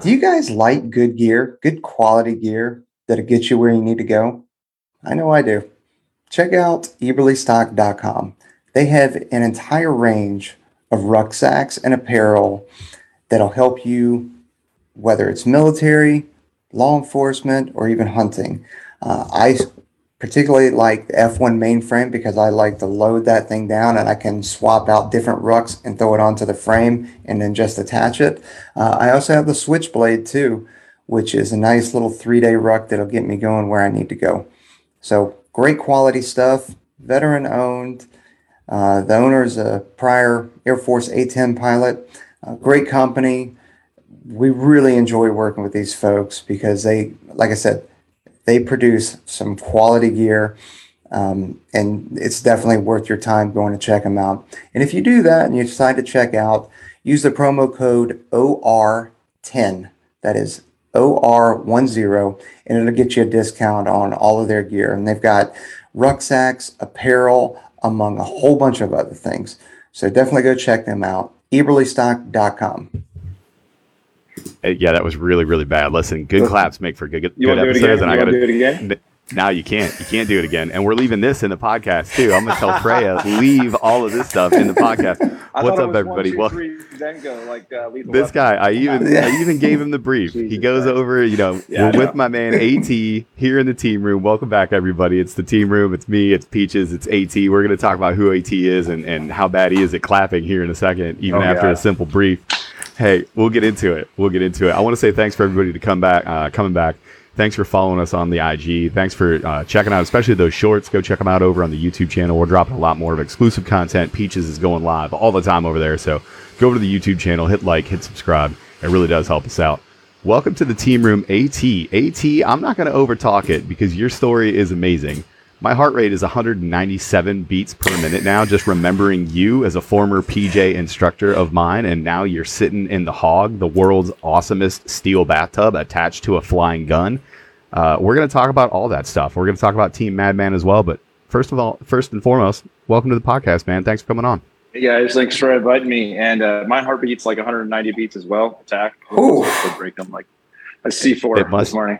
Do you guys like good gear, good quality gear that'll get you where you need to go? I know I do. Check out eberlestock.com. They have an entire range of rucksacks and apparel that'll help you, whether it's military, law enforcement, or even hunting. Uh, I particularly like the F1 mainframe because I like to load that thing down and I can swap out different rucks and throw it onto the frame and then just attach it. Uh, I also have the Switchblade too, which is a nice little three day ruck that'll get me going where I need to go. So great quality stuff, veteran owned. Uh, the owner is a prior Air Force A-10 pilot. great company. We really enjoy working with these folks because they, like I said, they produce some quality gear. Um, and it's definitely worth your time going to check them out. And if you do that and you decide to check out, use the promo code OR10. That is OR10, and it'll get you a discount on all of their gear. And they've got rucksacks, apparel, among a whole bunch of other things. So definitely go check them out. Eberlestock.com. Uh, yeah, that was really really bad. Listen, good claps make for good, good, good episodes, and I got to do it again. Now you can't. You can't do it again. And we're leaving this in the podcast too. I'm gonna tell Freya leave all of this stuff in the podcast. What's up, everybody? One, two, three, then go like uh, this guy. I even I even gave him the brief. Jesus he goes Christ. over. You know, yeah, we're with my man At here in the team room. Welcome back, everybody. It's the team room. It's me. It's Peaches. It's At. We're gonna talk about who At is and and how bad he is at clapping here in a second, even oh, after God. a simple brief. Hey, we'll get into it. We'll get into it. I want to say thanks for everybody to come back, uh, coming back. Thanks for following us on the IG. Thanks for uh, checking out, especially those shorts. Go check them out over on the YouTube channel. We're dropping a lot more of exclusive content. Peaches is going live all the time over there. So go over to the YouTube channel, hit like, hit subscribe. It really does help us out. Welcome to the team room, AT. AT, I'm not going to overtalk it because your story is amazing. My heart rate is 197 beats per minute now, just remembering you as a former PJ instructor of mine. And now you're sitting in the hog, the world's awesomest steel bathtub attached to a flying gun. Uh, we're going to talk about all that stuff. We're going to talk about Team Madman as well. But first of all, first and foremost, welcome to the podcast, man. Thanks for coming on. Hey guys, thanks for inviting me. And uh, my heart beats like 190 beats as well. Attack. Oh, break them like a C4 this morning.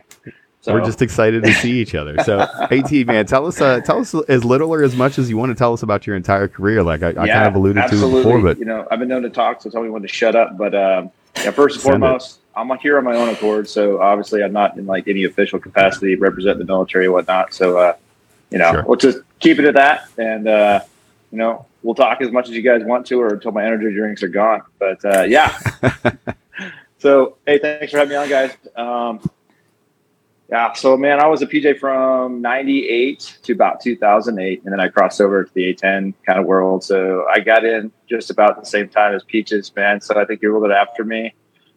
So. We're just excited to see each other. So, At man, tell us, uh, tell us as little or as much as you want to tell us about your entire career. Like I, I kind of alluded absolutely. to before, but you know, I've been known to talk, so tell me when to shut up. But um, yeah, first and foremost, it. I'm here on my own accord. So obviously, I'm not in like any official capacity representing the military or whatnot. So, uh, you know, sure. we'll just keep it at that, and uh, you know, we'll talk as much as you guys want to, or until my energy drinks are gone. But uh, yeah. so, hey, thanks for having me on, guys. Um, yeah, so man, I was a PJ from '98 to about 2008, and then I crossed over to the A10 kind of world. So I got in just about the same time as Peaches, man. So I think you're a little bit after me,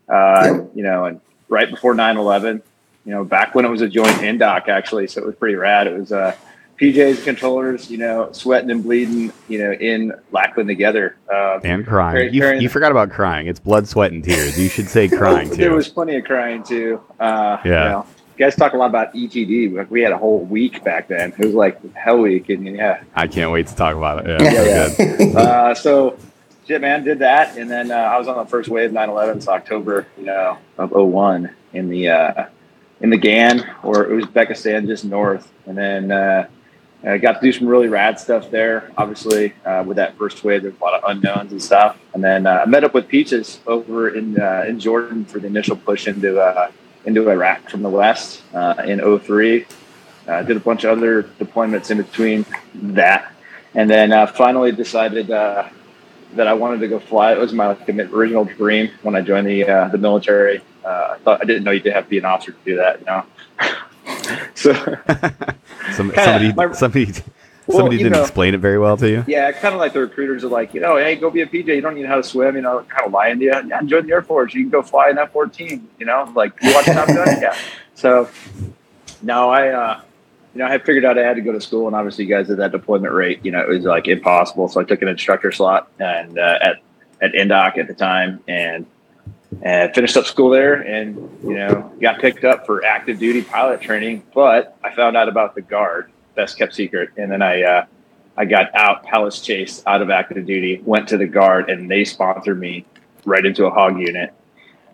uh, you know, and right before 9/11, you know, back when it was a joint indoc actually. So it was pretty rad. It was uh, PJs controllers, you know, sweating and bleeding, you know, in Lackland together. Um, and crying. You, you, forgot about crying. It's blood, sweat, and tears. You should say crying too. There was plenty of crying too. Uh, yeah. You know, guys talk a lot about ETD. Like we had a whole week back then. It was like hell week, and yeah. I can't wait to talk about it. Yeah, yeah. yeah. uh, so, shit, man, did that, and then uh, I was on the first wave 9/11. It's October, you know, of 01 in the uh, in the GAN or Uzbekistan, just north, and then. Uh, I got to do some really rad stuff there. Obviously, uh, with that first wave, there's a lot of unknowns and stuff. And then uh, I met up with Peaches over in uh, in Jordan for the initial push into uh, into Iraq from the West uh, in 03. Uh, did a bunch of other deployments in between that. And then uh, finally decided uh, that I wanted to go fly. It was my like, original dream when I joined the uh, the military. Uh, I thought I didn't know you did have to be an officer to do that, you know. so Some, somebody, my, somebody well, Somebody didn't know, explain it very well to you. Yeah, kind of like the recruiters are like, you know, hey, go be a PJ. You don't need to know how to swim. You know, kind of lying to you. Yeah, join the Air Force. You can go fly an F fourteen. You know, like you watch Top Gun. Yeah. So, no, I, uh, you know, I had figured out I had to go to school, and obviously, you guys at that deployment rate, you know, it was like impossible. So I took an instructor slot and uh, at at Indoc at the time, and and finished up school there and you know got picked up for active duty pilot training but i found out about the guard best kept secret. And then I uh, I got out Palace Chase out of active duty, went to the guard, and they sponsored me right into a hog unit.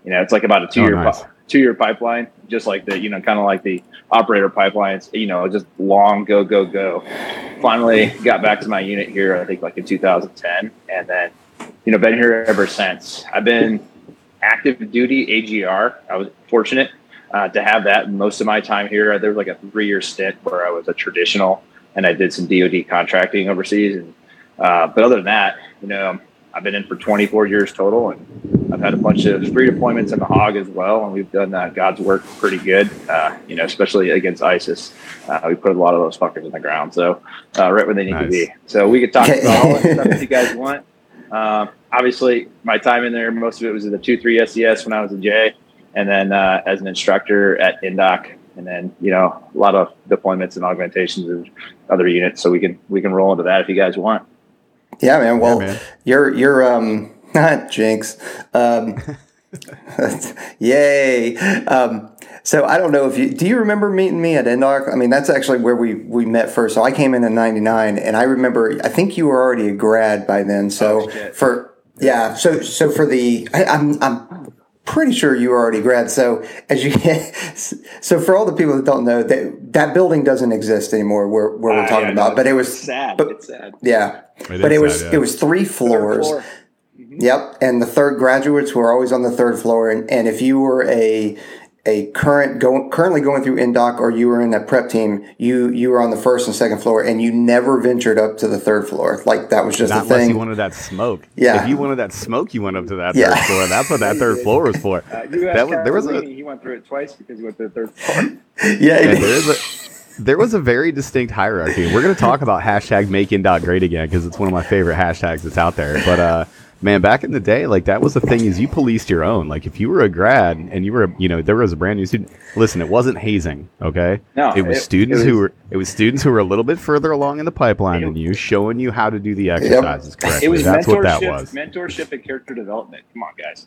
You know, it's like about a two year oh, nice. two year pipeline, just like the you know kind of like the operator pipelines. You know, just long go go go. Finally, got back to my unit here. I think like in 2010, and then you know been here ever since. I've been active duty AGR. I was fortunate uh, to have that most of my time here. There was like a three year stint where I was a traditional and I did some DoD contracting overseas. And uh, but other than that, you know, I've been in for 24 years total, and I've had a bunch of free deployments in the Hog as well, and we've done uh, God's work pretty good. Uh, you know, especially against ISIS, uh, we put a lot of those fuckers in the ground, so uh, right where they need nice. to be. So we could talk about all that stuff if you guys want. Uh, obviously, my time in there, most of it was in the two three STS when I was a J, and then uh, as an instructor at Indoc, and then you know a lot of deployments and augmentations of other units. So we can we can roll into that if you guys want. Yeah, man. Well, yeah, man. you're you're um not jinx. Um, yay. Um, so I don't know if you do you remember meeting me at Indoc? I mean, that's actually where we we met first. So I came in in '99, and I remember. I think you were already a grad by then. So oh, for yeah, so so for the I, I'm I'm pretty sure you were already grad. So as you so for all the people that don't know that that building doesn't exist anymore where, where we're uh, talking yeah, about, no, but it was sad. But, it's sad. Yeah, it but it was sad, yeah. it was three floors. Floor. Mm-hmm. Yep, and the third graduates were always on the third floor, and, and if you were a a current go, currently going through Indoc or you were in a prep team, you you were on the first and second floor, and you never ventured up to the third floor. Like that was just Not a thing. you wanted that smoke. Yeah. If you wanted that smoke, you went up to that yeah. third floor. That's what that third floor was for. Uh, that was, there was a, he went through it twice because he went to the third floor. yeah, there is a there was a very distinct hierarchy. We're going to talk about hashtag make Indoc great again because it's one of my favorite hashtags that's out there. But uh, man, back in the day, like that was the thing is you policed your own. Like if you were a grad and you were, you know, there was a brand new student. Listen, it wasn't hazing, okay? No, it was it, students it was, who were it was students who were a little bit further along in the pipeline than you, showing you how to do the exercises yep. correctly. It was That's what that was. Mentorship and character development. Come on, guys.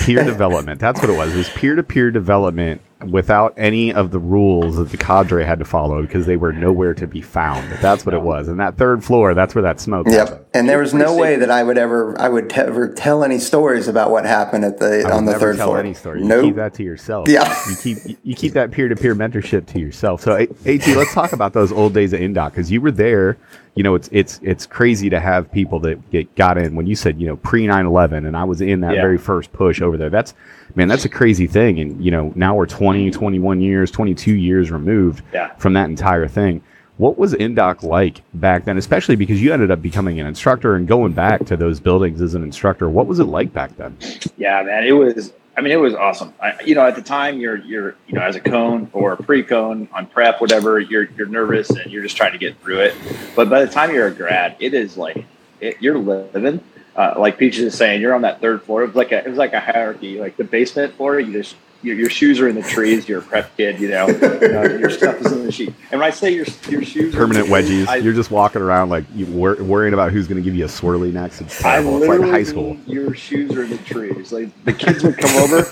Peer development. That's what it was. It was peer to peer development without any of the rules that the cadre had to follow because they were nowhere to be found. That's what it was. And that third floor, that's where that smoke. Yep. Happened. And there was no way that I would ever, I would ever tell any stories about what happened at the on the third tell floor. Any story. You nope. keep that to yourself. Yeah. You keep you keep that peer to peer mentorship to yourself. So, At, let's talk about those old days at Indoc because you were there. You know, it's it's it's crazy to have people that get got in when you said you know pre 9-11 and I was in that yeah. very first push over there. That's man, that's a crazy thing. And, you know, now we're 20, 21 years, 22 years removed yeah. from that entire thing. What was Indoc like back then, especially because you ended up becoming an instructor and going back to those buildings as an instructor? What was it like back then? Yeah, man, it was. I mean, it was awesome. I, you know, at the time, you're you're you know, as a cone or a pre-cone on prep, whatever, you're you're nervous and you're just trying to get through it. But by the time you're a grad, it is like it, you're living uh, like Peaches is saying, you're on that third floor. It was like a, it was like a hierarchy. Like the basement floor, you just your, your shoes are in the trees. You're a prep kid, you know. your stuff is in the sheet. And when I say your your shoes, permanent wedgies, I, you're just walking around like you wor- worrying about who's going to give you a swirly next. It's terrible. It's like high school. Your shoes are in the trees. Like the kids would come over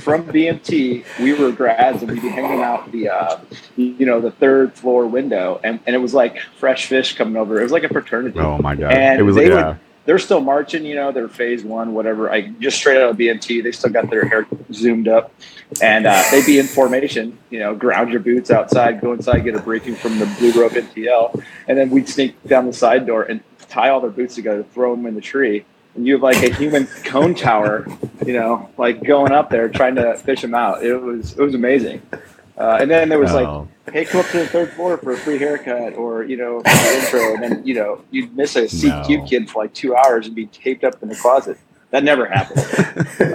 from BMT. We were grads, and we'd be hanging out the uh, you know the third floor window, and, and it was like fresh fish coming over. It was like a fraternity. Oh my god! And it was they yeah. would they're still marching, you know, they're phase one, whatever. I just straight out of BMT, they still got their hair zoomed up and uh, they'd be in formation, you know, ground your boots outside, go inside, get a briefing from the blue rope MTL. And then we'd sneak down the side door and tie all their boots together, throw them in the tree. And you have like a human cone tower, you know, like going up there trying to fish them out. It was, it was amazing. Uh, and then there was oh. like, hey, come up to the third floor for a free haircut or, you know, intro. And then, you know, you'd miss a CQ no. kid for like two hours and be taped up in the closet. That never happened.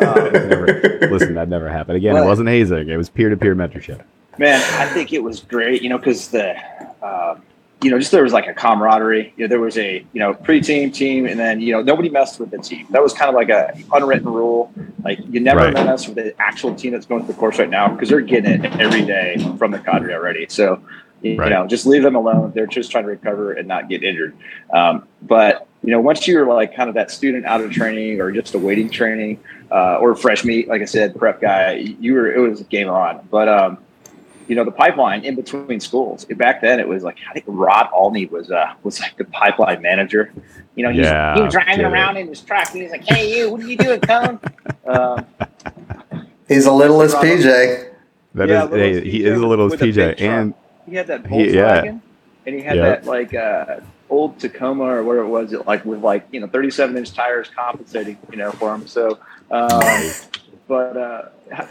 um, never, listen, that never happened. Again, it wasn't hazing. It was peer to peer mentorship. Man, I think it was great, you know, because the, um, you know, just there was like a camaraderie. You know, there was a you know pre-team team, and then you know nobody messed with the team. That was kind of like a unwritten rule. Like you never right. mess with the actual team that's going through the course right now because they're getting it every day from the cadre already. So you right. know, just leave them alone. They're just trying to recover and not get injured. Um, but you know, once you're like kind of that student out of training or just awaiting training uh, or fresh meat, like I said, prep guy, you were it was game on. But um, you know, the pipeline in between schools. Back then, it was like I think Rod Alney was uh, was like the pipeline manager. You know, he's, yeah, he was driving around in his truck and he's like, "Hey, you, what are you doing, Cone?" um, He's a little as PJ. That yeah, is, hey, he is a little as PJ, and he had that Volkswagen, he, yeah. and he had that like uh, old Tacoma or whatever it was, it like with like you know 37 inch tires compensating, you know, for him. So, um, but uh,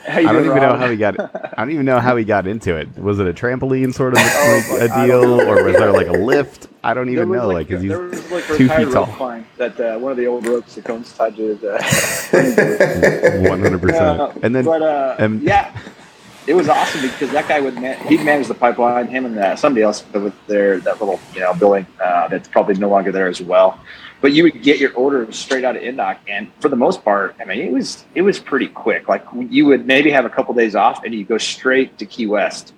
I don't even know how he got. I don't even know how he got into it. Was it a trampoline sort of oh, like a deal, or was there like a lift? I don't even know. Like, like, he's like two feet tall. That uh, one of the old ropes that comes tied to. Uh, one hundred percent. And then, but uh, and, yeah, it was awesome because that guy would man- he'd manage the pipeline. Him and uh, somebody else with their that little you know building uh, that's probably no longer there as well. But you would get your order straight out of Indoc, and for the most part, I mean, it was it was pretty quick. Like you would maybe have a couple days off, and you go straight to Key West,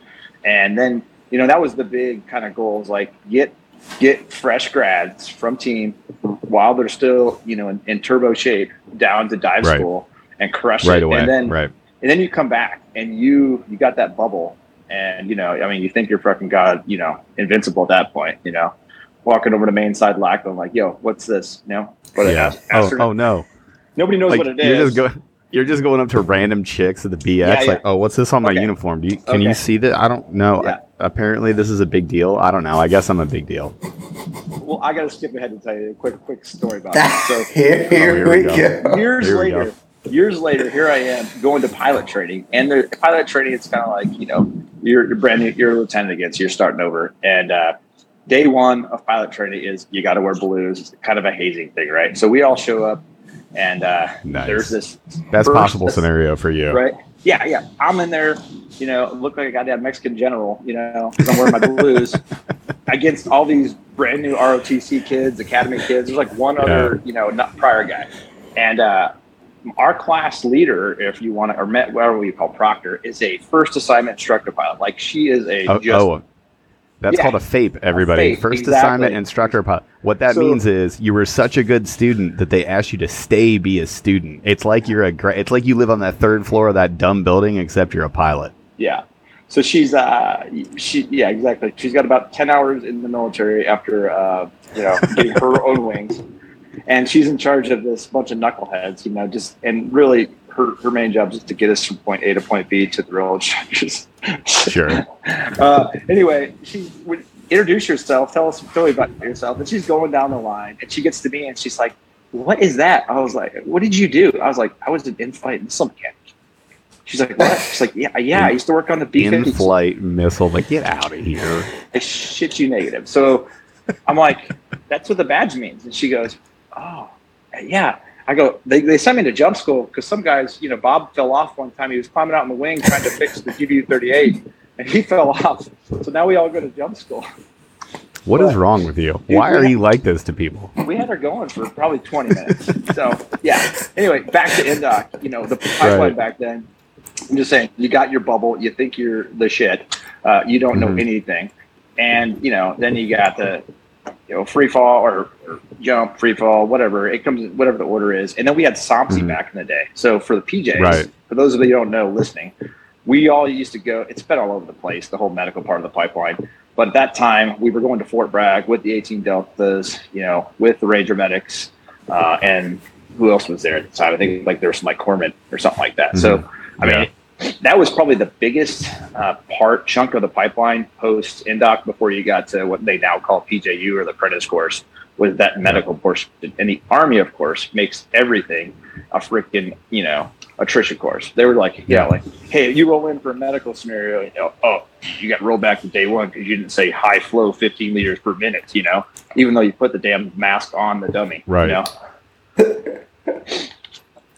and then you know that was the big kind of goals. Like get get fresh grads from team while they're still you know in, in turbo shape down to dive right. school and crush right it, away. and then right and then you come back and you you got that bubble and you know i mean you think you're fucking god you know invincible at that point you know walking over to main side lack i'm like yo what's this you know? What yeah. oh, oh no. Nobody knows like, what it is you're just, go, you're just going up to random chicks at the bx yeah, yeah. like oh what's this on my okay. uniform? Do you, can okay. you see that? I don't know. I, apparently this is a big deal. I don't know. I guess i'm a big deal. Well i gotta skip ahead and tell you a quick quick story about it. So here, here, oh, here we go. go. years here later years later, here I am going to pilot training, and the pilot training it's kind of like you know you're, you're brand new, you're a lieutenant again, so you're starting over, and uh, day one of pilot training is you got to wear blues, it's kind of a hazing thing, right? So we all show up, and uh, nice. there's this best possible scenario for you, right? Yeah, yeah. I'm in there, you know, look like a goddamn Mexican general, you know, because I'm wearing my blues against all these brand new ROTC kids, academy kids. There's like one yeah. other, you know, not prior guy, and uh, our class leader, if you want to, or met, whatever we call Proctor, is a first assignment instructor pilot. Like she is a oh, just, oh that's called a FAIP, everybody. A FAIP, first exactly. assignment instructor pilot. What that so, means is you were such a good student that they asked you to stay be a student. It's like you're a great. It's like you live on that third floor of that dumb building, except you're a pilot. Yeah. So she's uh she yeah exactly. She's got about ten hours in the military after uh you know getting her own wings and she's in charge of this bunch of knuckleheads, you know, just and really her, her main job is to get us from point A to point B to the real instructors. Sure. uh, anyway, she would introduce yourself, tell us tell me about yourself, and she's going down the line, and she gets to me, and she's like, "What is that?" I was like, "What did you do?" I was like, "I was an in-flight missile mechanic." She's like, "What?" She's like, "Yeah, yeah, I used to work on the B in-flight missile." Like, get out of here! I shit you negative. So I'm like, "That's what the badge means," and she goes, oh, yeah. I go, they, they sent me to jump school because some guys, you know, Bob fell off one time. He was climbing out in the wing trying to fix the GBU 38 and he fell off. So now we all go to jump school. What but, is wrong with you? Dude, Why are had, you like this to people? We had her going for probably 20 minutes. so, yeah. Anyway, back to Indoc. You know, the pipeline right. back then. I'm just saying, you got your bubble. You think you're the shit. Uh, you don't mm-hmm. know anything. And, you know, then you got the you know, free fall or, or, jump, free fall, whatever. It comes whatever the order is. And then we had SOMSI mm-hmm. back in the day. So for the PJs, right. for those of you who don't know listening, we all used to go. It's been all over the place, the whole medical part of the pipeline. But at that time, we were going to Fort Bragg with the 18 Deltas, you know, with the Ranger medics, uh, and who else was there at the time? I think like there was some like Corpsman or something like that. Mm-hmm. So I yeah. Mean, that was probably the biggest uh, part chunk of the pipeline post Indoc before you got to what they now call PJU or the apprentice course was that medical portion. And the army, of course, makes everything a freaking you know attrition course. They were like, yeah, like, hey, you roll in for a medical scenario, you know, oh, you got rolled back to day one because you didn't say high flow 15 liters per minute, you know, even though you put the damn mask on the dummy, right? You know?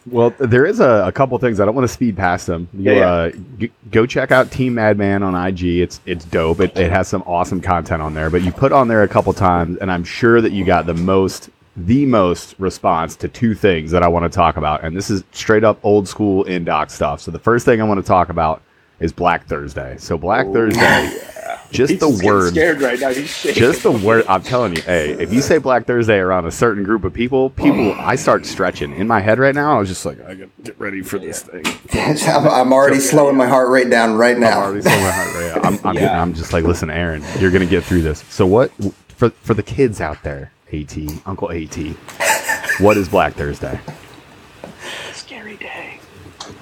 Well, there is a, a couple things I don't want to speed past them. You, yeah, yeah. Uh, g- go check out Team Madman on IG. It's it's dope. It, it has some awesome content on there. But you put on there a couple times, and I'm sure that you got the most the most response to two things that I want to talk about. And this is straight up old school in doc stuff. So the first thing I want to talk about is Black Thursday. So Black Thursday, yeah. just He's the word. Scared right now. just the word. I'm telling you, hey, if you say Black Thursday around a certain group of people, people, I start stretching in my head right now. I was just like, I gotta get ready for this thing. I'm already slowing my heart rate down right now. I'm already slowing my heart rate. I'm, I'm, yeah. getting, I'm just like, listen, Aaron, you're gonna get through this. So what for for the kids out there? At Uncle At, what is Black Thursday?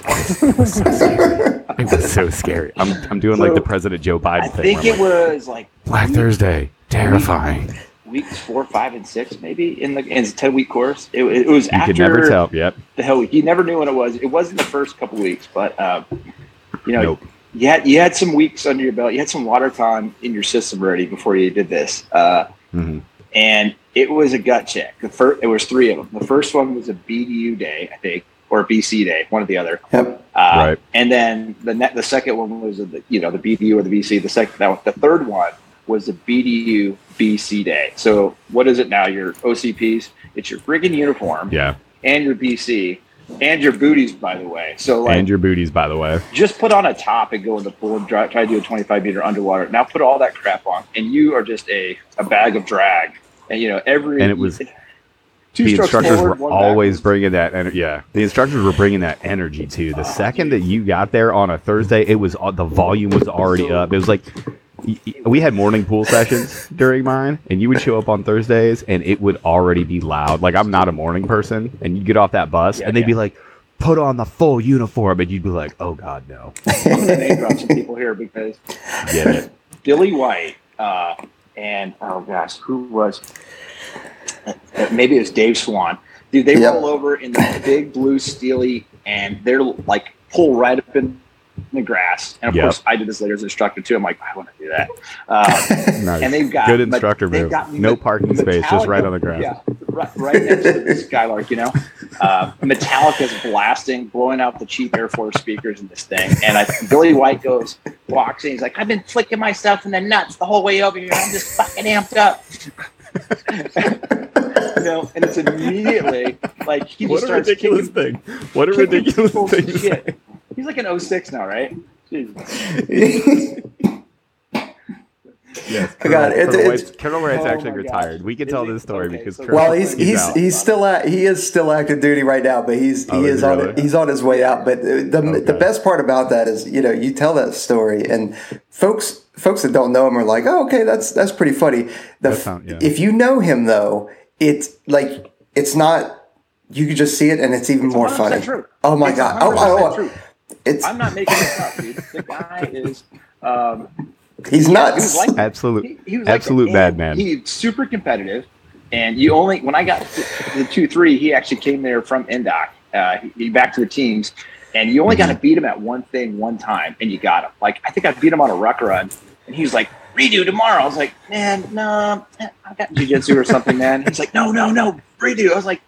It was so scary. I'm, I'm doing so, like the President Joe Biden I thing. I think it like, was like Black Thursday, terrifying. Weeks four, five, and six, maybe in the in ten week course. It, it was you after could never tell. Yep. The hell week. You never knew when it was. It wasn't the first couple weeks, but uh, you know, nope. you had you had some weeks under your belt. You had some water time in your system already before you did this. Uh, mm-hmm. And it was a gut check. The first, it was three of them. The first one was a BDU day, I think, or BC day, one or the other. Yep. Uh, right. And then the ne- the second one was the you know the BDU or the BC. The second that one, the third one was the BDU BC day. So what is it now? Your OCPs. It's your friggin' uniform. Yeah. And your BC. And your booties, by the way. So like, and your booties, by the way. Just put on a top and go in the pool and try, try to do a 25 meter underwater. Now put all that crap on, and you are just a, a bag of drag. And you know every and it was Two the instructors forward, were always backwards. bringing that energy. Yeah, the instructors were bringing that energy too. The second that you got there on a Thursday, it was uh, the volume was already up. It was like we had morning pool sessions during mine, and you would show up on Thursdays, and it would already be loud. Like I'm not a morning person, and you get off that bus, yeah, and they'd yeah. be like, "Put on the full uniform," and you'd be like, "Oh God, no." I'm gonna name drop some people here because get it. Billy White uh, and oh gosh, who was maybe it was Dave Swan. Dude, they yep. roll over in the big blue steely, and they're like pull right up in the grass. And of yep. course, I did this later as an instructor too. I'm like, I want to do that. Um, nice. And they've got good instructor move. Got no parking space, just right on the grass. Yeah, right, right next to the Skylark. You know, uh, Metallica's blasting, blowing out the cheap Air Force speakers in this thing. And I, Billy White goes, walks in. He's like, I've been flicking myself in the nuts the whole way over here. I'm just fucking amped up. you and it's immediately like he what just starts ridiculous kicking, thing. What a ridiculous thing. Shit. He's like an 06 now, right? Yes, Colonel, God, it's, Colonel, it's, Colonel Wright's oh actually retired. We can tell this story okay, because so well, he's he's he's, he's still at he is still active duty right now, but he's oh, he is, really? on he's on his way out. But uh, the okay. the best part about that is you know you tell that story and folks folks that don't know him are like, oh okay, that's that's pretty funny. The, sound, yeah. If you know him though, it's like it's not. You can just see it, and it's even it's more funny. True. Oh my it's god! Oh, oh, oh, it's. I'm not making this up, dude. The guy is. Um, He's nuts. He like, absolute, he, he was absolute like, madman. He's super competitive, and you only when I got the two three, he actually came there from Indoc. Uh, he, he back to the teams, and you only got to beat him at one thing one time, and you got him. Like I think I beat him on a ruck run, and he was like, "Redo tomorrow." I was like, "Man, no, I got jujitsu or something, man." He's like, "No, no, no, redo." I was like,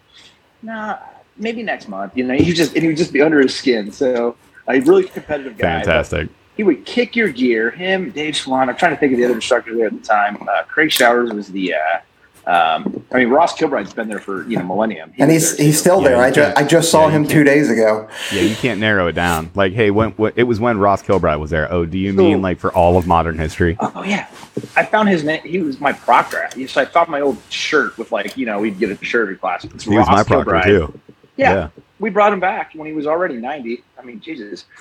"Nah, maybe next month." You know, he just and he would just be under his skin. So a really competitive guy. Fantastic he would kick your gear. Him, Dave Swan. I'm trying to think of the other instructor there at the time. Uh, Craig Showers was the. Uh, um, I mean, Ross Kilbride's been there for you know millennium, he and he's he's still there. I just I just saw yeah, him two days ago. Yeah, you can't narrow it down. Like, hey, when, when, it was when Ross Kilbride was there. Oh, do you mean like for all of modern history? Oh yeah, I found his name. He was my proctor. So I found my old shirt with like you know we'd get a shirt every class. It's he Ross was my proctor too. Yeah. yeah we brought him back when he was already 90. I mean, Jesus.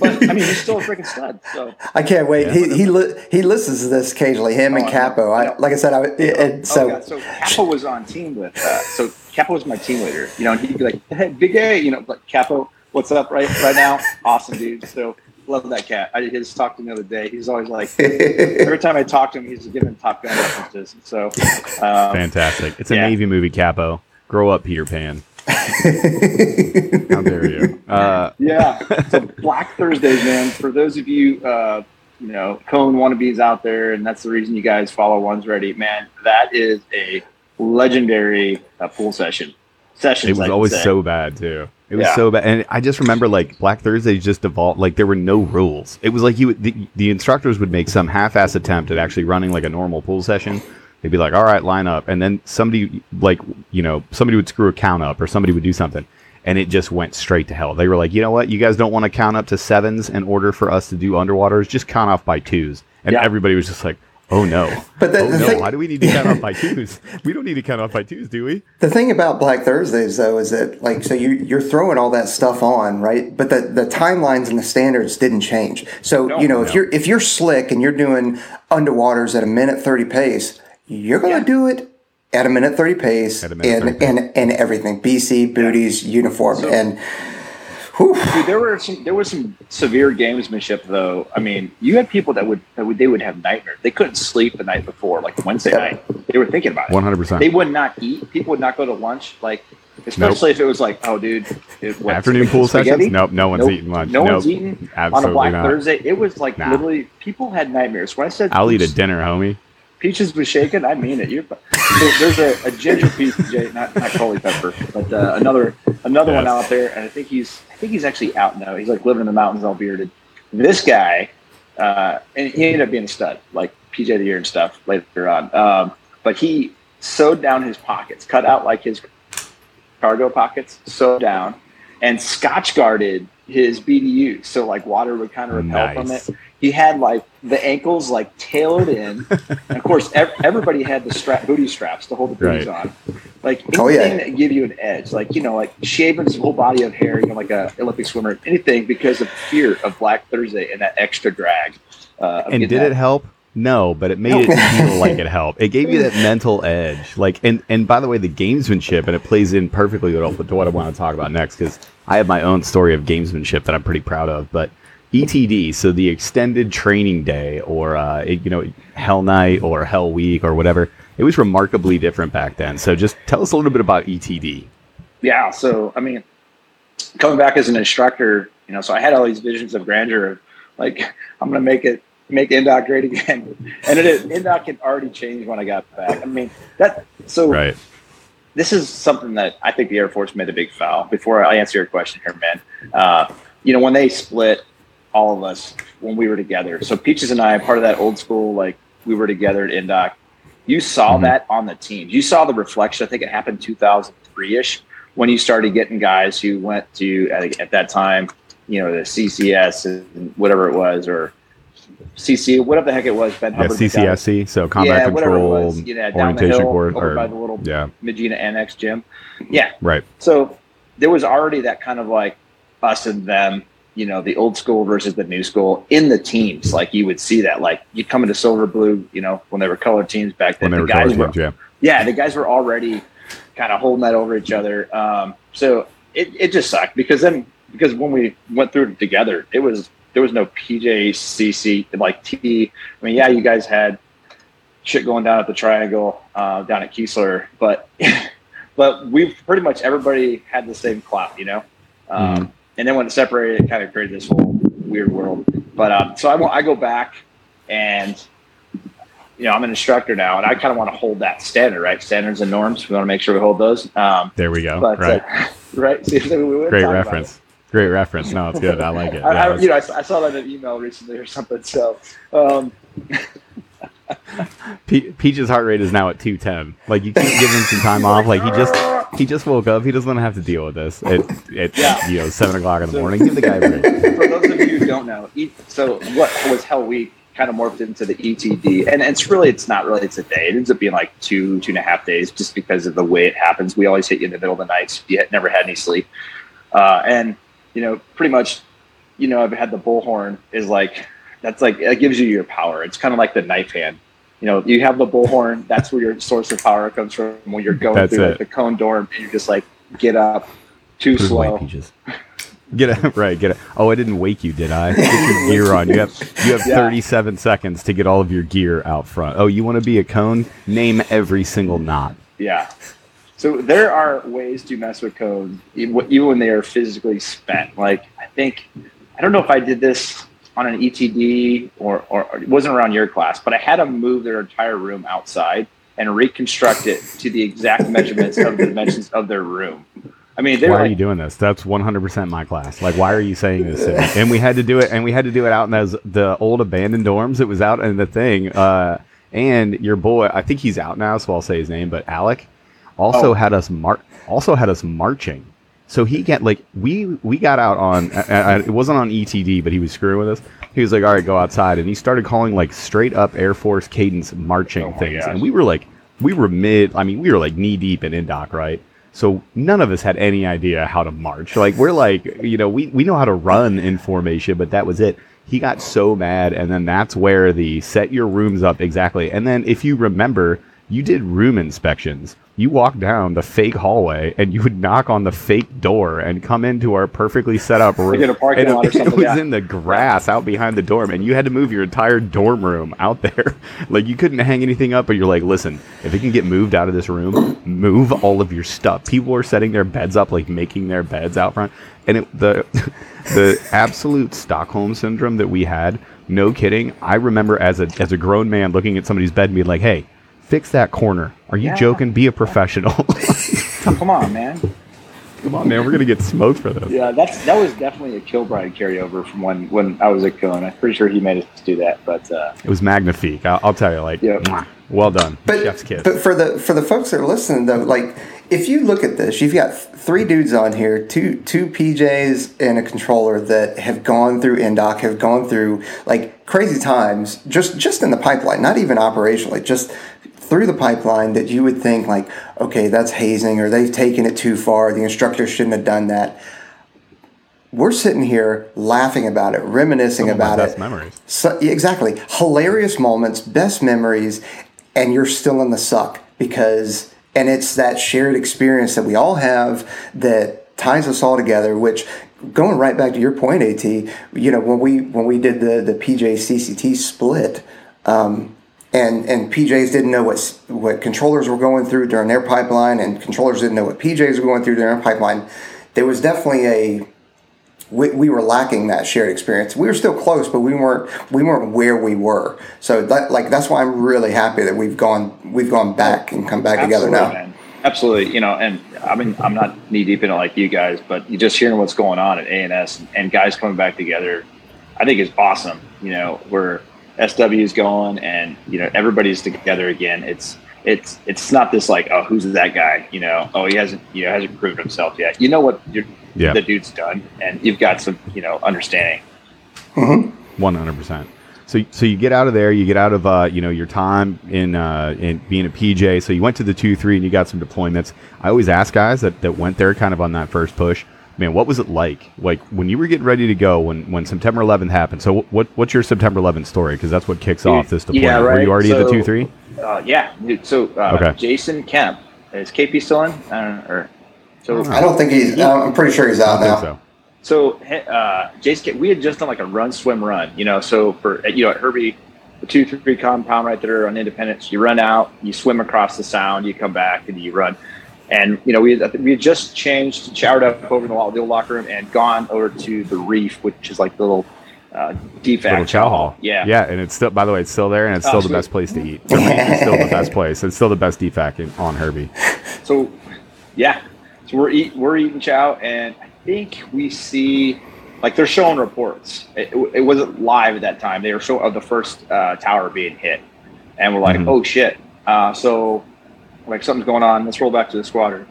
but I mean, he's still a freaking stud. So I can't wait. Yeah, he he li- he listens to this occasionally. Him oh, and Capo. I, like I said, I and so oh, so Capo was on team with. Uh, so Capo was my team leader. You know, and he'd be like, "Hey, Big A," you know, like Capo, what's up right right now? Awesome, dude. So love that cat. I just talked to him the other day. He's always like, every time I talk to him, he's giving Top Gun references. So um, fantastic. It's a yeah. Navy movie, Capo. Grow up, Peter Pan. How dare you? Uh, yeah. So Black Thursdays, man. For those of you, uh, you know, cone wannabes out there, and that's the reason you guys follow One's Ready, man. That is a legendary uh, pool session. Session. It was always so bad too. It was yeah. so bad, and I just remember like Black Thursdays just evolved. Like there were no rules. It was like you, the, the instructors would make some half-ass attempt at actually running like a normal pool session, they'd be like, all right, line up. And then somebody, like, you know, somebody would screw a count up or somebody would do something. And it just went straight to hell. They were like, you know what? You guys don't want to count up to sevens in order for us to do underwaters. Just count off by twos. And yeah. everybody was just like, oh no. But the, oh, the no. Thing, Why do we need to count off by twos? We don't need to count off by twos, do we? The thing about Black Thursdays, though, is that, like, so you, you're throwing all that stuff on, right? But the, the timelines and the standards didn't change. So, no, you know, no. if you're if you're slick and you're doing underwaters at a minute 30 pace, you're going to yeah. do it at a minute 30 pace minute and, 30 and, and everything BC, booties, yeah. uniform. So, and Dude, there were some there was some severe gamesmanship though. I mean, you had people that would, that would they would have nightmares. They couldn't sleep the night before, like Wednesday night. They were thinking about it. One hundred percent. They would not eat. People would not go to lunch. Like especially nope. if it was like, oh, dude, it, what, afternoon pool spaghetti? sessions. Nope, no one's nope. eating lunch. No nope. one's eating Absolutely on a Black not. Thursday. It was like nah. literally people had nightmares. When I said I'll eat a dinner, homie. Peaches was shaken. I mean it. You're, there's a, a, ginger peach, not not Coley Pepper, but uh, another another yes. one out there, and I think he's I think he's actually out now. He's like living in the mountains, all bearded. This guy, uh, and he ended up being a stud, like PJ of the year and stuff later on. Um, but he sewed down his pockets, cut out like his cargo pockets, sewed down, and scotch guarded his BDU, so like water would kind of repel nice. from it he had like the ankles like tailored in. and of course, ev- everybody had the strap, booty straps to hold the booties right. on. Like anything oh, yeah. that give you an edge, like you know, like shaving his whole body of hair, you know, like a Olympic swimmer, anything because of fear of Black Thursday and that extra drag. Uh, and did that. it help? No, but it made it feel like it helped. It gave you that mental edge. Like, and and by the way, the gamesmanship, and it plays in perfectly with what I want to talk about next because I have my own story of gamesmanship that I'm pretty proud of. But ETD, so the extended training day, or uh, you know, Hell Night or Hell Week or whatever, it was remarkably different back then. So just tell us a little bit about ETD. Yeah, so I mean, coming back as an instructor, you know, so I had all these visions of grandeur of like I'm going to make it make Indoc great again, and it is Indoc had already changed when I got back. I mean that so right. This is something that I think the Air Force made a big foul. Before I answer your question here, man, uh, you know when they split all of us when we were together. So Peaches and I, part of that old school, like we were together at Indoc. You saw mm-hmm. that on the team. You saw the reflection. I think it happened 2003 ish when you started getting guys who went to at, at, that time, you know, the CCS and whatever it was, or CC, whatever the heck it was. Ben yeah, Hubbard CCSC, so combat yeah, control, was, you know, down the hill, course, over or, by the little yeah. Medina Annex gym. Yeah, right. So there was already that kind of like us and them you know the old school versus the new school in the teams. Like you would see that. Like you come into silver blue, you know, when they were colored teams back then. the guys were, teams, yeah. yeah, the guys were already kind of holding that over each other. Um, so it, it just sucked because then because when we went through it together, it was there was no PJCC like T. I mean, yeah, you guys had shit going down at the Triangle uh, down at Keesler, but but we pretty much everybody had the same clout, you know. Um, mm and then when it separated, it kind of created this whole weird world. But um, so I, I go back and you know, I'm an instructor now, and I kind of want to hold that standard, right? Standards and norms. We want to make sure we hold those. Um, there we go. But, right. Uh, right. See, we Great reference. Great reference. No, it's good. I like it. Yeah, I, I, you know, I, I, saw that in an email recently or something. So, um, Pe- Peach's heart rate is now at 210. Like you can't give him some time off. Like he just he just woke up. He doesn't want to have to deal with this at, at yeah. you know seven o'clock in the so, morning. Give the guy a break. For those of you who don't know, so what was Hell Week kind of morphed into the ETD, and it's really it's not really it's a day. It ends up being like two two and a half days, just because of the way it happens. We always hit you in the middle of the night. You never had any sleep, uh, and you know pretty much, you know I've had the bullhorn is like that's like it gives you your power. It's kind of like the knife hand. You know, you have the bullhorn. That's where your source of power comes from when you're going that's through like, the cone dorm and you're just like, get up, too Prove slow. Get up, right? Get up. Oh, I didn't wake you, did I? Get your gear on. You have you have yeah. 37 seconds to get all of your gear out front. Oh, you want to be a cone? Name every single knot. Yeah. So there are ways to mess with cones, even when they are physically spent. Like I think I don't know if I did this on an ETD or, or, or, it wasn't around your class, but I had them move their entire room outside and reconstruct it to the exact measurements of the dimensions of their room. I mean, why like, are you doing this? That's 100% my class. Like, why are you saying this? and we had to do it, and we had to do it out in those the old abandoned dorms. It was out in the thing. Uh, and your boy, I think he's out now, so I'll say his name. But Alec also oh. had us mar- also had us marching so he get like we we got out on uh, it wasn't on ETD, but he was screwing with us. He was like, "All right, go outside," and he started calling like straight up Air Force cadence marching oh things, and we were like, we were mid. I mean, we were like knee deep in indoc, right? So none of us had any idea how to march. Like we're like, you know, we we know how to run in formation, but that was it. He got so mad, and then that's where the set your rooms up exactly. And then if you remember, you did room inspections. You walked down the fake hallway and you would knock on the fake door and come into our perfectly set up room. A parking and lot or it, something. it was yeah. in the grass out behind the dorm, and you had to move your entire dorm room out there. like you couldn't hang anything up, but you're like, listen, if it can get moved out of this room, move all of your stuff. People were setting their beds up, like making their beds out front, and it, the the absolute Stockholm syndrome that we had. No kidding. I remember as a as a grown man looking at somebody's bed and being like, hey. Fix that corner. Are you Yeah. joking? Be a professional. Come on, man. Come on, man. We're gonna get smoked for this. Yeah, that's that was definitely a Kilbride carryover from when when I was at Cohen. I'm pretty sure he made us do that, but uh, It was magnifique. I'll, I'll tell you, like, Yeah. mwah, well done, But, chef's kiss. but for the for the folks that are listening though, like if you look at this, you've got three dudes on here, two two PJs and a controller that have gone through Indoc, have gone through like crazy times, just just in the pipeline, not even operationally, just through the pipeline that you would think like, okay, that's hazing or they've taken it too far. The instructor shouldn't have done that. We're sitting here laughing about it, reminiscing Some about best it. memories. So, exactly. Hilarious moments, best memories, and you're still in the suck because, and it's that shared experience that we all have that ties us all together. Which, going right back to your point, At, you know, when we when we did the the PJ CCT split, um, and and PJs didn't know what what controllers were going through during their pipeline, and controllers didn't know what PJs were going through during their pipeline. There was definitely a we, we were lacking that shared experience. We were still close, but we weren't we weren't where we were. So that like that's why I'm really happy that we've gone we've gone back and come back together now. man. Absolutely, you know, and I mean, I'm not knee deep in it like you guys, but you just hearing what's going on at ANS and guys coming back together, I think is awesome. You know, where SW is going and you know everybody's together again. It's it's it's not this like oh who's that guy you know oh he hasn't you know hasn't proven himself yet. You know what you're, Yeah. the dude's done, and you've got some you know understanding. One hundred percent. So, so you get out of there. You get out of uh, you know your time in uh, in being a PJ. So you went to the two three and you got some deployments. I always ask guys that, that went there kind of on that first push. Man, what was it like? Like when you were getting ready to go when when September 11th happened. So what what's your September 11th story? Because that's what kicks off this deployment. Yeah, Were you already at the two three? Uh, yeah, so uh, Okay. Jason Kemp is KP still in? I don't know, or so I don't think he's. I'm pretty sure he's out don't now. so. So, uh, Jason, we had just done like a run, swim, run. You know, so for you know at Herbie, the two three compound right there on Independence, you run out, you swim across the sound, you come back, and you run. And you know, we had, we had just changed, showered up over in the, old locker room, and gone over to the reef, which is like the little uh, DFAC Little chow hall. Yeah, Yeah, and it's still by the way, it's still there and it's Oh, still the sweet. best place to eat. it's still the best place. It's still the best DFAC in, on Herbie. So, yeah, so we're eat we're eating chow, and I think we see like they're showing reports. It, it wasn't live at that time. They were showing of the first uh, tower being hit, and we're like, Mhm. oh shit. Uh, so, like something's going on. Let's roll back to the squadron.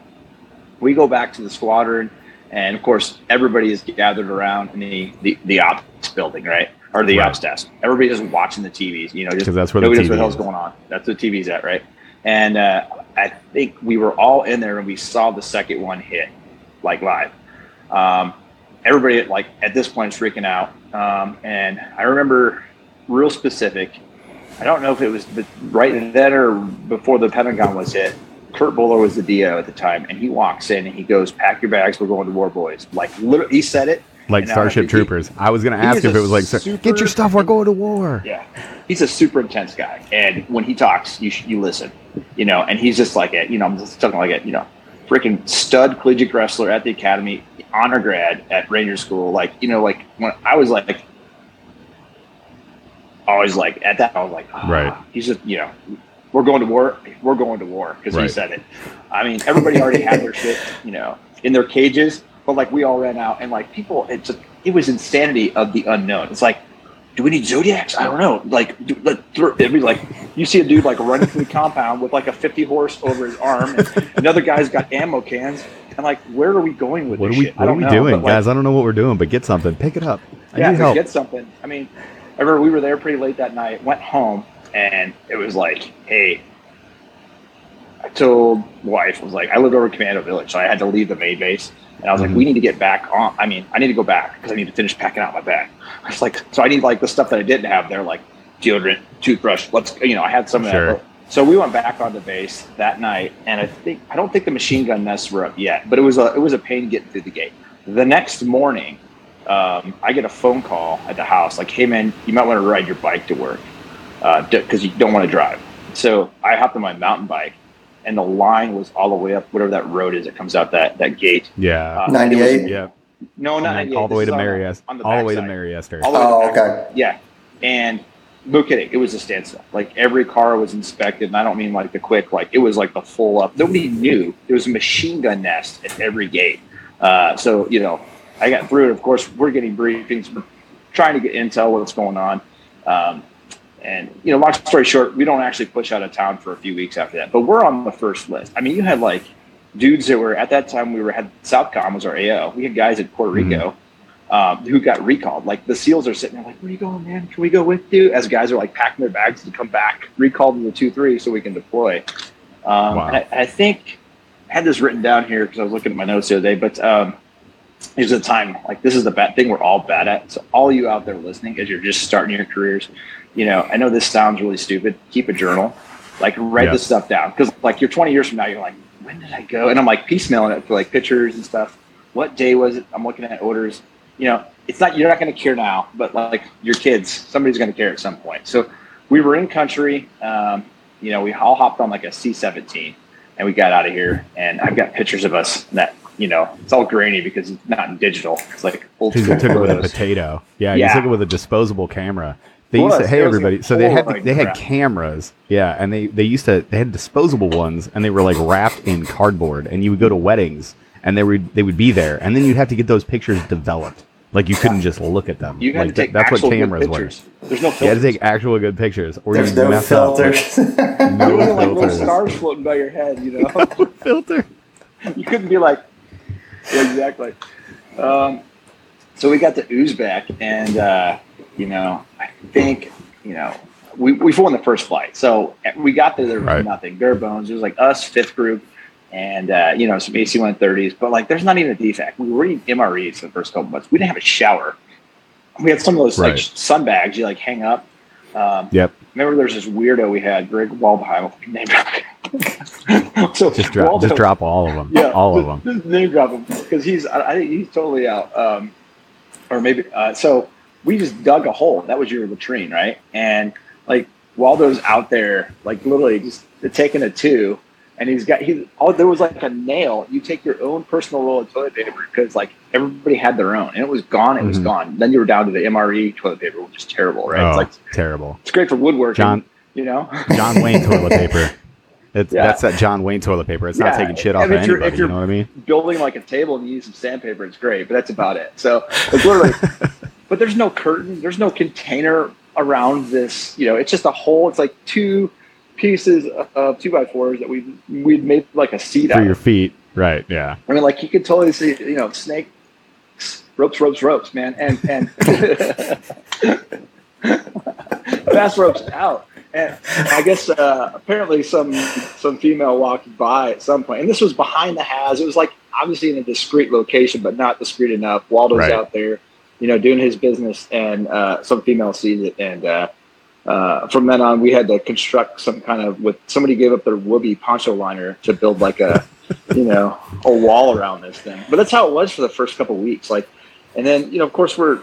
We go back to the squadron, and of course, everybody is gathered around in the the, the ops building, right? Or the Right. ops desk. Everybody's just watching the TVs, you know, just that's where nobody knows what the hell's going on. That's what TV's at, right? And uh, I think we were all in there and we saw the second one hit, like live. Um, everybody, like at this point, is freaking out. Um, and I remember real specific. I don't know if it was right then or before the Pentagon was hit. Kurt Buller was the DO at the time, and he walks in and he goes, "Pack your bags, we're going to war, boys." Like literally, he said it. Like Starship he- Troopers. I was gonna ask if it was like super- get your stuff, we're going to war. Yeah, he's a super intense guy, and when he talks, you sh- you listen, you know. And he's just like it, you know, I'm just talking like it, you know, freaking stud collegiate wrestler at the academy, honor grad at Ranger School. Like, you know, like when I was like, always like at that, I was like, ah, Right. He's just, you know, we're going to war. We're going to war because he said it. I mean, everybody already had their shit, you know, in their cages, but like we all ran out, and like people, it's just it was insanity of the unknown. It's like do we need zodiacs? I don't know. Like, do, throw, it'd be like you see a dude like running through the compound with like a 50 horse over his arm, and another guy's got ammo cans, and like, where are we going with What are this we shit? What are we know, doing? like, Guys, I don't know what we're doing, but get something. Pick it up. I yeah, need help. get something. I mean, I remember we were there pretty late that night. Went home, and it was like, hey. I told wife, I was like, I lived over Commando Village, so I had to leave the main base. And I was like, we mm-hmm. need to get back on. I mean, I need to go back because I need to finish packing out my bag. I was like, so I need like the stuff that I didn't have there, like deodorant, toothbrush. Let's, you know, I had some of Sure. that. So we went back on the base that night, and I think I don't think the machine gun nests were up yet, but it was a it was a pain getting through the gate. The next morning, um, I get a phone call at the house like, "Hey man, you might want to ride your bike to work because uh, you don't want to drive." So I hopped on my mountain bike, and the line was all the way up whatever that road is that comes out that that gate. Yeah, uh, ninety eight. Yeah. No, not all the way to Mary Esther. All the way to Mary Esther. Oh, okay. Yeah, and no kidding, it was a standstill. Like every car was inspected, and I don't mean like the quick, like it was like the full up. Nobody knew there was a machine gun nest at every gate. Uh, so you know, I got through it. Of course, we're getting briefings, we're trying to get intel what's going on. Um, and you know, long story short, we don't actually push out of town for a few weeks after that. But we're on the first list. I mean, you had like dudes that were at that time. We were had Southcom was our AO. We had guys at Puerto Rico. Mm-hmm um, who got recalled. Like the SEALs are sitting there, like, "Where are you going, man? Can we go with you?" As guys are like packing their bags to come back, recalled to the two three, so we can deploy. Um, wow. I, I, think I had this written down here because I was looking at my notes the other day. But um, here's the time. Like this is the bad thing we're all bad at. So all you out there listening, as you're just starting your careers, you know, I know this sounds really stupid. Keep a journal. Like write this stuff down because like you're 20 years from now, you're like, when did I go? And I'm like piecemealing it for like pictures and stuff. What day was it? I'm looking at orders you know, it's not you're not going to care now, but like your kids, somebody's going to care at some point. So we were in country. Um, you know, we all hopped on like a C-17 and we got out of here. And I've got pictures of us that you know it's all grainy because it's not in digital. It's like old school. took it with a potato. Yeah, yeah, you took it with a disposable camera. They used to, hey everybody. So they had they had cameras, yeah, and they they used to they had disposable ones, and they were like wrapped in cardboard, and you would go to weddings, and they would they would be there, and then you'd have to get those pictures developed. Like you couldn't just look at them. You had like, to take that's what cameras were. There's no filters. You had to take actual good pictures, or There's no filters. no filters. like little stars floating by your head, you know. filter. You couldn't be like, yeah, exactly. Um, so we got the Uzbek, and uh, you know, I think you know we we won the first flight. So we got there, there was right. nothing, bare bones. It was like us, fifth group, and uh, you know some AC 130s, but like there's not even a defect. We were eating MREs the first couple months. We didn't have a shower. We had some of those right. like sun bags you like hang up. Um, yep. Remember, there's this weirdo we had, Greg Waldheim. So just drop, Waldo, just drop all of them. Yeah, all of them. name drop him because he's I, I, think he's totally out. Um, or maybe uh, so we just dug a hole. That was your latrine, right? And like Waldo's out there, like literally just taking a two and he's got he oh there was like a nail you take your own personal roll of toilet paper because like everybody had their own and it was gone it mm-hmm. was gone then you were down to the mre toilet paper which is terrible right oh, it's like terrible it's great for woodworking john you know john wayne toilet paper it's, yeah. That's that John Wayne toilet paper. It's yeah. not taking shit off of anybody. If you're you know what I mean? Building like a table and you use some sandpaper, it's great, but that's about it. So it's literally, but there's no curtain, there's no container around this. You know, it's just a hole. It's like two pieces of two by fours that we we'd made like a seat for your feet. Right. Yeah. I mean, like you could totally see, you know, snake ropes, ropes, ropes, man, and and fast ropes out. And I guess uh, apparently some some female walked by at some point, and this was behind the Has. It was like obviously in a discreet location, but not discreet enough. Waldo's right. out there, you know, doing his business, and uh, some female sees it, and uh, uh, from then on, we had to construct some kind of with somebody gave up their whoopee poncho liner to build like a, you know, a wall around this thing. But that's how it was for the first couple weeks. Like, and then you know, of course, we're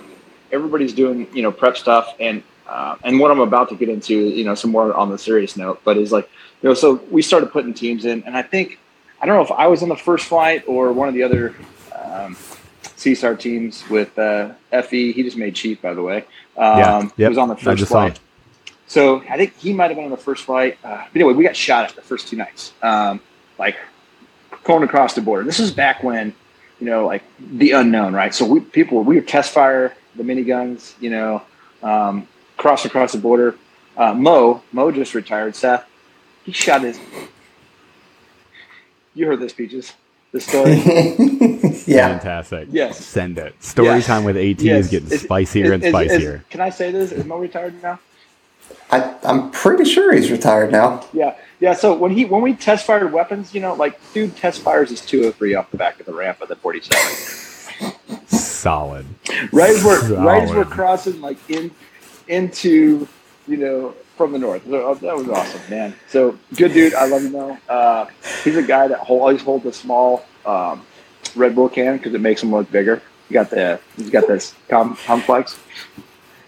everybody's doing you know prep stuff, and uh, and what I'm about to get into, you know, some more on the serious note, but is like, you know, so we started putting teams in, and I think I don't know if I was on the first flight or one of the other. Um, CSAR teams with uh, FE. He just made chief, by the way. Um, yeah, yep. He was on the first flight. So I think he might have been on the first flight. Uh, but anyway, we got shot at the first two nights, um, like going across the border. This is back when, you know, like the unknown, right? So we people we were test fire the miniguns, you know, um, cross across the border. Uh, Mo Mo just retired. Seth, he shot his. You heard this, Peaches. The story. yeah. Fantastic. Yes. Send it. Story yes. time with AT yes. is getting spicier and spicier. can I say this? Is Mo retired now? I, I'm pretty sure he's retired now. Yeah, yeah. So when he when we test fired weapons, you know, like dude test fires his 203 off the back of the ramp of the 47. Solid. Right as we're Solid. right as we're crossing like in into you know from the north. Uh, that was awesome, man. So good dude. I love him though. Uh, he's a guy that always holds a small um, Red Bull can because it makes him look bigger. He got the he's got this com- complex.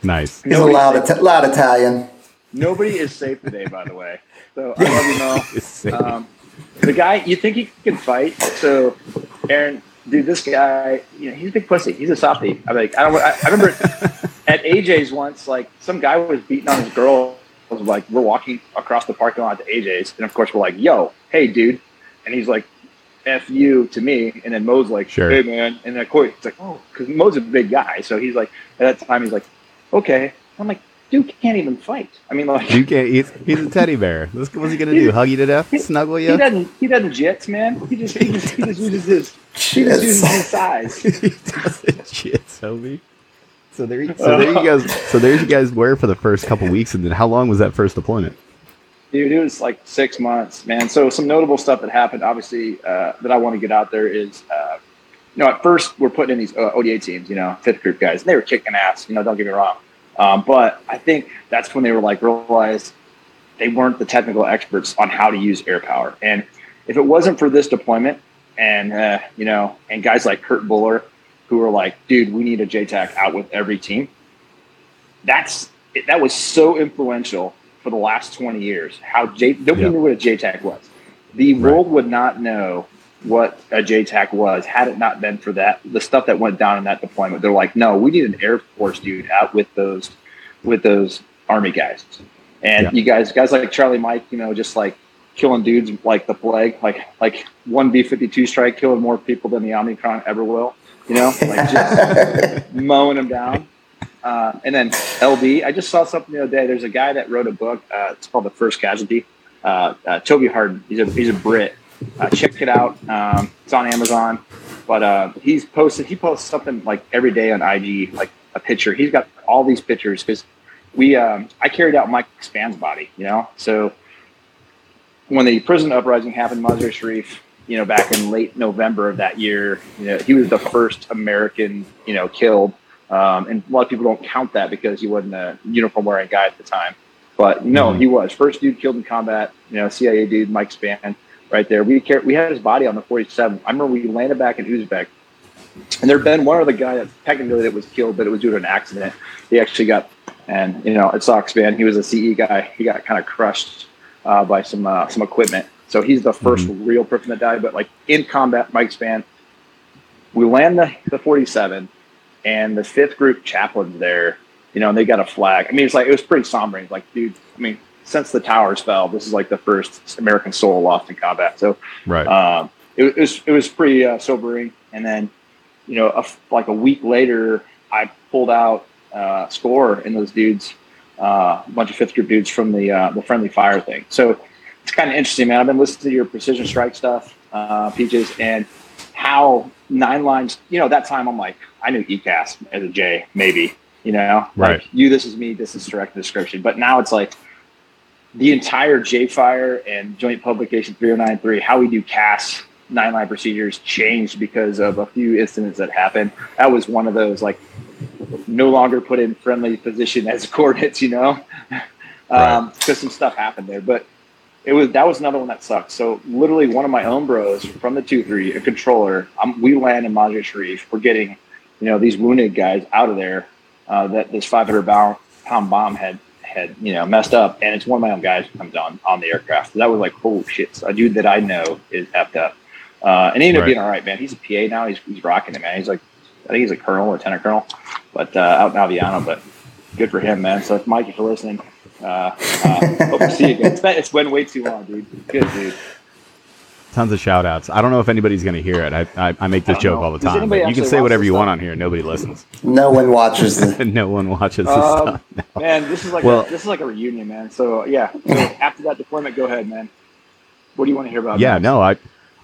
Nice. He's a loud, Ita- loud Italian. Nobody is safe today, by the way. So I love you, Mo. Um, the guy, you think he can fight? So, Aaron, dude, this guy, you know, he's a big pussy. He's a softie. I'm like, I don't. I, I remember at AJ's once, like some guy was beating on his girl. I was like, we're walking across the parking lot to AJ's, and of course we're like, yo, hey, dude, and he's like, F you to me. And then Mo's like, Sure. hey, man. And then Corey, it's like, oh, because Mo's a big guy. So he's like, at that time, he's like, okay. I'm like, dude can't even fight. I mean, like, You can't. He's, he's a teddy bear. What's, what's he gonna do? Hug you to death? He, Snuggle you? he you? doesn't, he doesn't jits, man. He just, he just, he just uses his, he just uses his size. he doesn't shit, Toby. So there, you- so there you guys. So there you guys were for the first couple weeks, and then how long was that first deployment? Dude, it was like six months, man. So some notable stuff that happened, obviously, uh, that I want to get out there is, uh, you know, at first we're putting in these uh, ODA teams, you know, fifth group guys, and they were kicking ass. You know, don't get me wrong, um, but I think that's when they were like realized they weren't the technical experts on how to use air power. And if it wasn't for this deployment, and uh, you know, and guys like Kurt Buller, who were like, dude, we need a JTAC out with every team. That's that was so influential for the last 20 years. How J nobody Yeah. knew what a JTAC was. The Right. world would not know what a JTAC was had it not been for that the stuff that went down in that deployment. They're like, no, we need an Air Force dude out with those with those Army guys. And Yeah. you guys guys like Charlie Mike, you know, just like killing dudes like the plague, like like one B fifty two strike killing more people than the Omicron ever will. You know, like just mowing them down. Uh, and then LB, I just saw something the other day. There's a guy that wrote a book. Uh, it's called The First Casualty. Uh, uh, Toby Harnden. He's a he's a Brit. Uh, check it out. Um, it's on Amazon. But uh, he's posted. He posts something like every day on IG, like a picture. He's got all these pictures because we. Um, I carried out Mike Spann's body. You know, so when the prison uprising happened, Mazar Sharif, you know, back in late November of that year, you know, he was the first American, you know, killed. Um, and a lot of people don't count that because he wasn't a uniform wearing guy at the time. But no, Mhm. he was first dude killed in combat. You know, CIA dude, Mike Spann, right there. We car- we had his body on the 47. I remember we landed back in Uzbek, and there'd been one other guy that technically that was killed, but it was due to an accident. He actually got, and you know, it sucks, man. He was a CE guy. He got kind of crushed uh, by some uh, some equipment. So he's the 1st real person that died. But like in combat, Mike Spann, we land the, the 47, and the fifth group chaplain's there. You know, and they got a flag. I mean, it's like it was pretty somber. It's like, dude, I mean, since the towers fell, this is like the first American soul lost in combat. So Right. um, it, it was it was pretty uh, sobering. And then, you know, a like a week later, I pulled out uh, score and those dudes, uh, a bunch of fifth group dudes from the uh, the friendly fire thing. So it's kind of interesting, man. I've been listening to your precision strike stuff, uh, Peaches, and how nine lines. You know, that time I'm like, I knew ECAS as a J, maybe. You know, Right. Like, you, this is me, this is direct description. But now it's like the entire J Fire and Joint Publication 3093, how we do CAS nine line procedures changed because of a few incidents that happened. That was one of those like no longer put in friendly position as coordinates, you know, um, because some stuff happened there. But it was that was another one that sucked. So literally, one of my own bros from the two three, a controller. Um, we land in Mazar Sharif. We're getting, you know, these wounded guys out of there. Uh, that this 500 pound, pound bomb had had you know messed up, and it's one of my own guys who comes on on the aircraft. So that was like, oh shit! So a dude that I know is effed up, uh, and he ended up being all right, man. He's a PA now. He's he's rocking it, man. He's like, I think he's a colonel, lieutenant colonel, but uh, out in Aviano. But good for him, man. So Mike, if you're listening, uh, uh, hope to see you again. It's been, it's been way too long, dude. Good dude. Tons of shout outs. I don't know if anybody's going to hear it. I, I, I make this don't joke know. all the time. But you can say whatever this you want on here. Nobody listens. No one watches the. no one watches this Um, stuff. Man, this is like Well- a, this is like a reunion, man. So yeah, so after that deployment, go ahead, man. What do you want to hear about? Yeah, next? no, I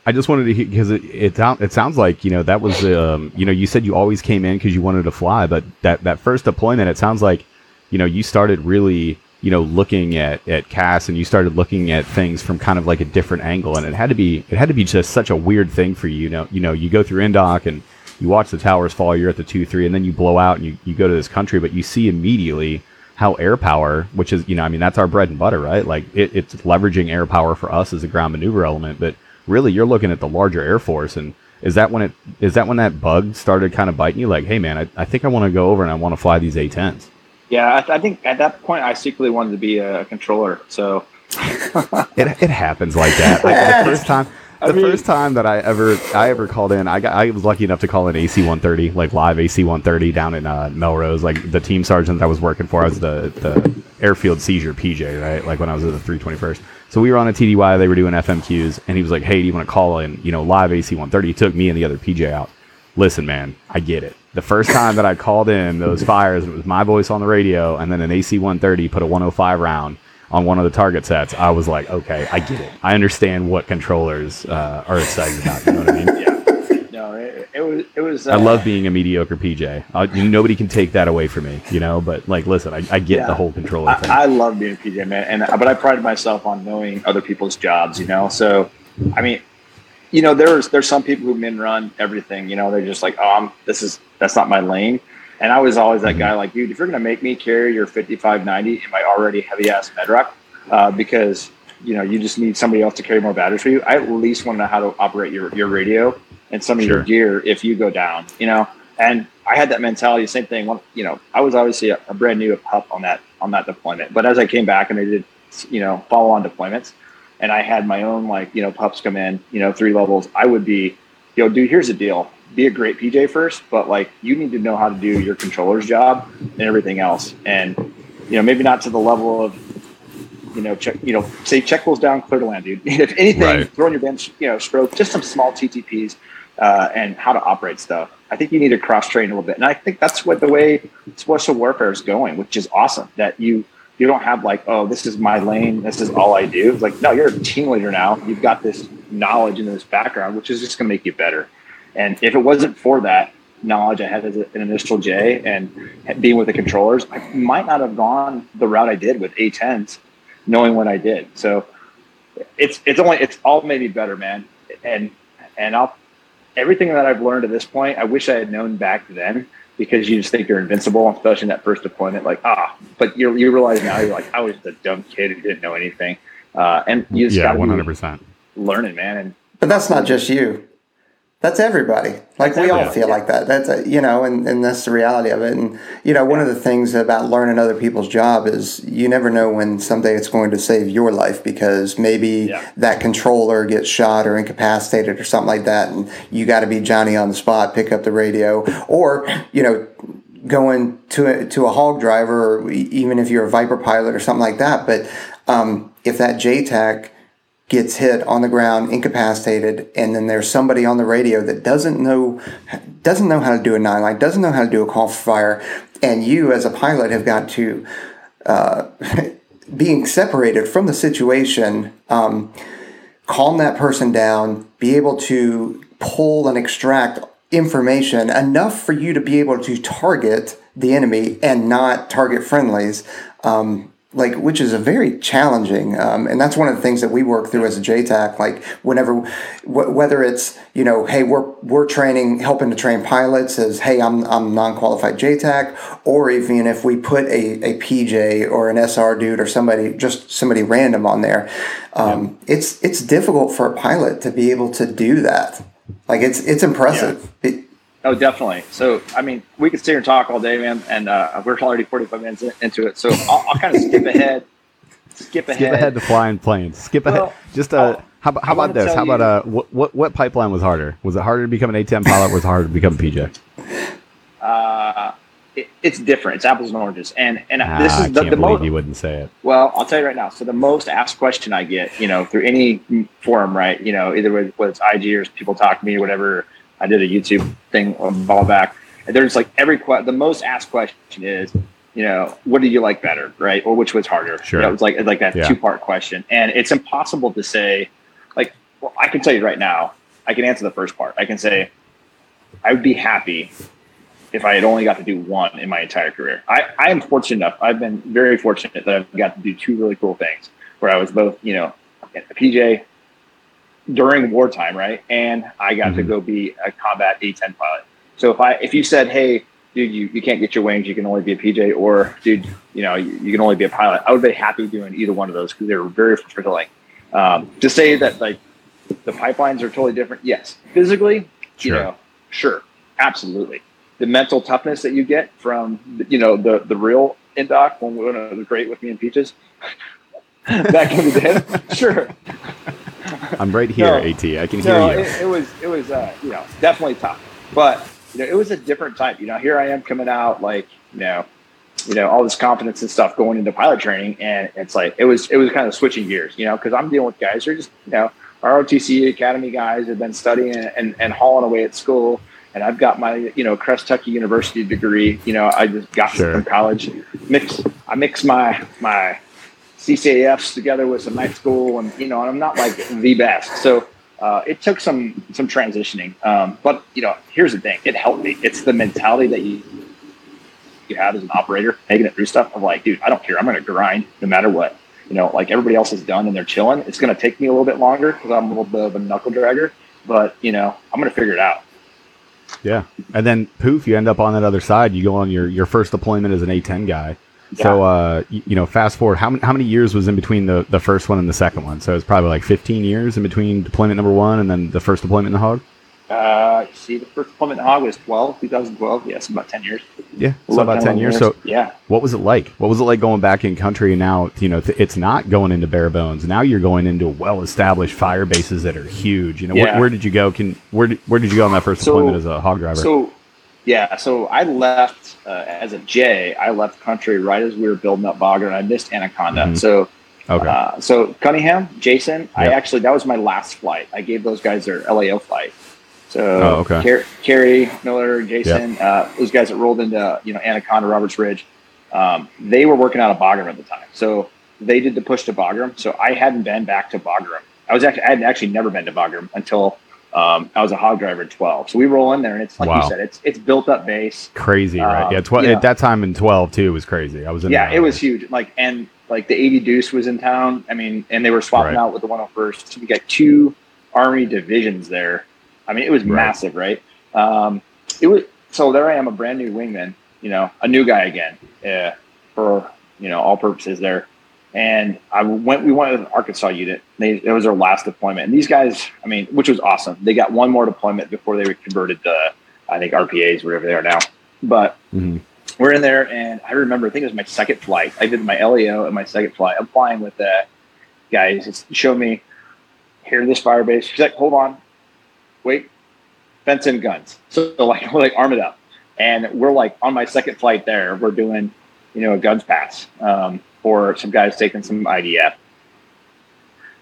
I just wanted to hear because it it, sound, it sounds like you know that was um you know you said you always came in because you wanted to fly, but that that first deployment it sounds like you know you started really you know looking at at CAS and you started looking at things from kind of like a different angle, and it had to be it had to be just such a weird thing for you. You know, you know you go through Indoc and you watch the towers fall, you're at the two three, and then you blow out and you, you go to this country, but you see immediately how air power, which is, you know, I mean, that's our bread and butter, right? Like it, it's leveraging air power for us as a ground maneuver element, but really you're looking at the larger Air Force. And is that when it, is that when that bug started kind of biting you? Like, hey man, I, I think I want to go over and I want to fly these A10s. Yeah. I, th- I, think at that point I secretly wanted to be a controller. So it, it happens like that. Like, the first time, the mean, first time that I ever I ever called in, I got I was lucky enough to call in AC 130, like live AC 130 down in uh, Melrose. Like the team sergeant I was working for, I was the the airfield seizure PJ, right? Like when I was at the 321st. So we were on a TDY, they were doing FMQs, and he was like, "Hey, do you want to call in? You know, live AC 130." He took me and the other PJ out. Listen, man, I get it. The first time that I called in those fires, it was my voice on the radio, and then an AC 130 put a 105 round on one of the target sets, I was like, okay, I get it. I understand what controllers uh, are excited about. You know what I mean? yeah. No, it, it was. It was. Uh, I love being a mediocre PJ. Uh, nobody can take that away from me. You know, but like, listen, I, I get yeah. the whole controller thing. I, I love being a PJ man, and but I pride myself on knowing other people's jobs. You know, so I mean, you know, there's there's some people who min run everything. You know, they're just like, oh, I'm, this is that's not my lane. And I was always that guy, like, dude, if you're going to make me carry your 5590 in my already heavy ass Medrock, uh, because you know you just need somebody else to carry more batteries for you, I at least want to know how to operate your your radio and some of sure. your gear if you go down. You know, and I had that mentality. Same thing. You know, I was obviously a, a brand new pup on that on that deployment, but as I came back and I did, you know, follow on deployments, and I had my own like you know pups come in, you know, three levels, I would be, yo, dude, here's the deal be a great PJ first, but like you need to know how to do your controller's job and everything else. And you know, maybe not to the level of you know, check, you know, say check pulls down, clear to land, dude. if anything, right. throw in your bench, you know, stroke, just some small TTPs uh, and how to operate stuff. I think you need to cross train a little bit, and I think that's what the way special warfare is going, which is awesome. That you you don't have like, oh, this is my lane, this is all I do. It's like, no, you're a team leader now. You've got this knowledge and this background, which is just going to make you better. And if it wasn't for that knowledge I had as an initial J and being with the controllers, I might not have gone the route I did with A10s, knowing what I did. So it's it's only it's all made me better, man. And and I'll everything that I've learned at this point, I wish I had known back then because you just think you're invincible, especially in that first deployment. Like ah, but you you realize now you're like I was the dumb kid who didn't know anything, uh, and you just yeah, one hundred percent learning, man. And but that's not just you that's everybody. Like we all feel yeah. like that. That's a, you know, and, and that's the reality of it. And you know, one of the things about learning other people's job is you never know when someday it's going to save your life because maybe yeah. that controller gets shot or incapacitated or something like that, and you got to be Johnny on the spot, pick up the radio, or you know, going to a, to a hog driver, or even if you're a Viper pilot or something like that. But um, if that JTAC gets hit on the ground, incapacitated, and then there's somebody on the radio that doesn't know doesn't know how to do a nine line, doesn't know how to do a call for fire, and you as a pilot have got to uh, being separated from the situation, um, calm that person down, be able to pull and extract information enough for you to be able to target the enemy and not target friendlies. Um, like which is a very challenging um, and that's one of the things that we work through as a jtac like whenever wh- whether it's you know hey we're we're training helping to train pilots as hey i'm, I'm non-qualified jtac or even if we put a, a pj or an sr dude or somebody just somebody random on there um, yeah. it's it's difficult for a pilot to be able to do that like it's it's impressive yeah. it, Oh, definitely. So, I mean, we could sit here and talk all day, man, and uh, we're already 45 minutes into it. So, I'll, I'll kind of skip ahead. Skip ahead. Skip ahead to flying planes. Skip well, ahead. Just uh, how, how about this? How about uh, what, what what pipeline was harder? Was it harder to become an A10 pilot, or was it harder to become a PJ? Uh, it, it's different. It's apples and oranges. And and ah, this is the, the most. You wouldn't say it. Well, I'll tell you right now. So the most asked question I get, you know, through any forum, right? You know, either whether it's IG or people talk to me or whatever I did a YouTube thing a while back. And there's like every que- the most asked question is, you know, what do you like better, right? Or which was harder? Sure. That was like like that yeah. two part question, and it's impossible to say. Like, well, I can tell you right now, I can answer the first part. I can say, I would be happy if I had only got to do one in my entire career. I, I am fortunate enough. I've been very fortunate that I've got to do two really cool things where I was both, you know, a PJ during wartime, right? And I got mm-hmm. to go be a combat A10 pilot. So if I if you said, hey, dude, you, you can't get your wings. You can only be a PJ, or dude, you know, you, you can only be a pilot. I would be happy doing either one of those because they were very fulfilling. Um, to say that like the pipelines are totally different, yes. Physically, sure. you know, sure, absolutely. The mental toughness that you get from you know the the real indoc when, when it was great with me and Peaches back in the day, sure. I'm right here, no, At. I can no, hear you. It, it was it was uh, you know definitely tough, but you know it was a different type. You know, here I am coming out like you know, you know all this confidence and stuff going into pilot training, and it's like it was it was kind of switching gears. You know, because I'm dealing with guys who are just you know ROTC Academy guys have been studying and, and hauling away at school. And I've got my, you know, Crest Tucky University degree. You know, I just got sure. from college. Mix, I mix my my CCAFs together with some night school, and you know, I'm not like the best. So uh, it took some some transitioning. Um, but you know, here's the thing: it helped me. It's the mentality that you you have as an operator, making it through stuff. of like, dude, I don't care. I'm going to grind no matter what. You know, like everybody else is done and they're chilling. It's going to take me a little bit longer because I'm a little bit of a knuckle dragger. But you know, I'm going to figure it out. Yeah, and then poof, you end up on that other side. You go on your your first deployment as an A10 guy yeah. So, uh, you, know, fast forward, how many, how many years was in between the, the first one and the second one? So it's probably like 15 years in between deployment number one and then the first deployment in the Hog? Uh, see, the first deployment in the Hog was 12, 2012. Yes, about 10 years. Yeah, so about 10 years. years. So, yeah. What was it like? What was it like going back in country and now, you know, it's not going into bare bones. Now you're going into well established fire bases that are huge. You know, yeah. where, where, did you go? Can where did, where did you go on that first deployment so, as a hog driver? So, yeah, so I left uh, as a J. I left country right as we were building up Bogger, and I missed Anaconda. Mm-hmm. So, okay. Uh, so Cunningham, Jason, yep. I actually that was my last flight. I gave those guys their LAO flight. So, oh, okay. Car- Keary Miller, Jason, yep. uh, those guys that rolled into you know Anaconda, Roberts Ridge, um, they were working out of Bagram at the time. So they did the push to Bagram. So I hadn't been back to Bagram. I was actually I had actually never been to Bagram until um, I was a hog driver at 12. So we roll in there and it's like wow. you said, it's it's built up base. Crazy, right? Um, yeah, 12 at that time in 12 too was crazy. I was in Yeah, it was huge. Like and like the 80 Deuce was in town. I mean, and they were swapping right. out with the 101st. So we got two army divisions there. I mean, it was right. massive, right? Um, it was so there I am, a brand new wingman, you know, a new guy again, uh, for you know all purposes there. And I went, we went with an Arkansas unit. They, it was our last deployment. And these guys, I mean, which was awesome. They got one more deployment before they were converted to, I think, RPAs, whatever they are now. But mm-hmm. we're in there, and I remember, I think it was my second flight. I did my LEO and my second flight. I'm flying with the guys. Just show me, here, this fire base. She's like, hold on, wait, fence and guns. So, like, we're like, arm it up. And we're like, on my second flight there, we're doing, you know, a guns pass. Um, or some guys taking some IDF.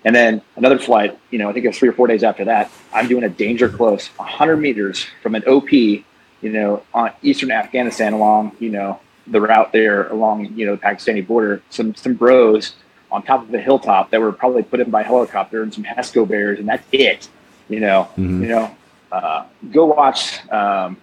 And then another flight, you know, I think it was three or four days after that, I'm doing a danger close 100 meters from an OP, you know, on eastern Afghanistan along, you know, the route there along, you know, the Pakistani border. Some some bros on top of a hilltop that were probably put in by helicopter and some Hesco bears, and that's it. You know, mm-hmm. you know, uh, go watch um,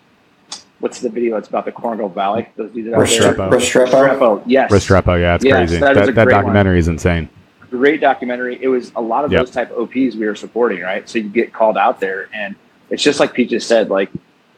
what's the video? It's about the Korengal Valley. Those dudes Restrepo. Restrepo. Restrepo. Yes. Restrepo. Yeah, it's yes, crazy. That, that, that documentary one. is insane. Great documentary. It was a lot of yep. those type of OPs we were supporting, right? So you get called out there, and it's just like Pete just said. Like,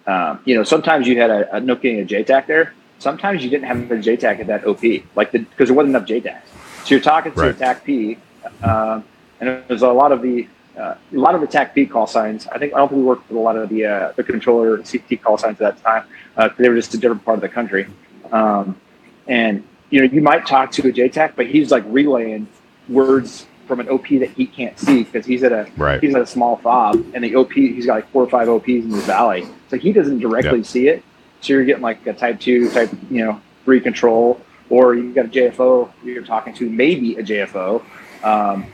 um, you know, sometimes you had a, a no getting a JTAC there. Sometimes you didn't have a JTAC at that OP, like because there wasn't enough JTACs. So you're talking to right. TAC P, um, and there's a lot of the uh, a lot of the TAC call signs. I think I don't think we worked with a lot of the uh, the controller CT call signs at that time. Uh, they were just a different part of the country. Um, and you know, you might talk to a JTAC, but he's like relaying words from an OP that he can't see because he's at a right. he's at a small fob, and the OP he's got like four or five OPs in the valley, so he doesn't directly yep. see it. So you're getting like a type two, type you know three control, or you got a JFO you're talking to, maybe a JFO. Um,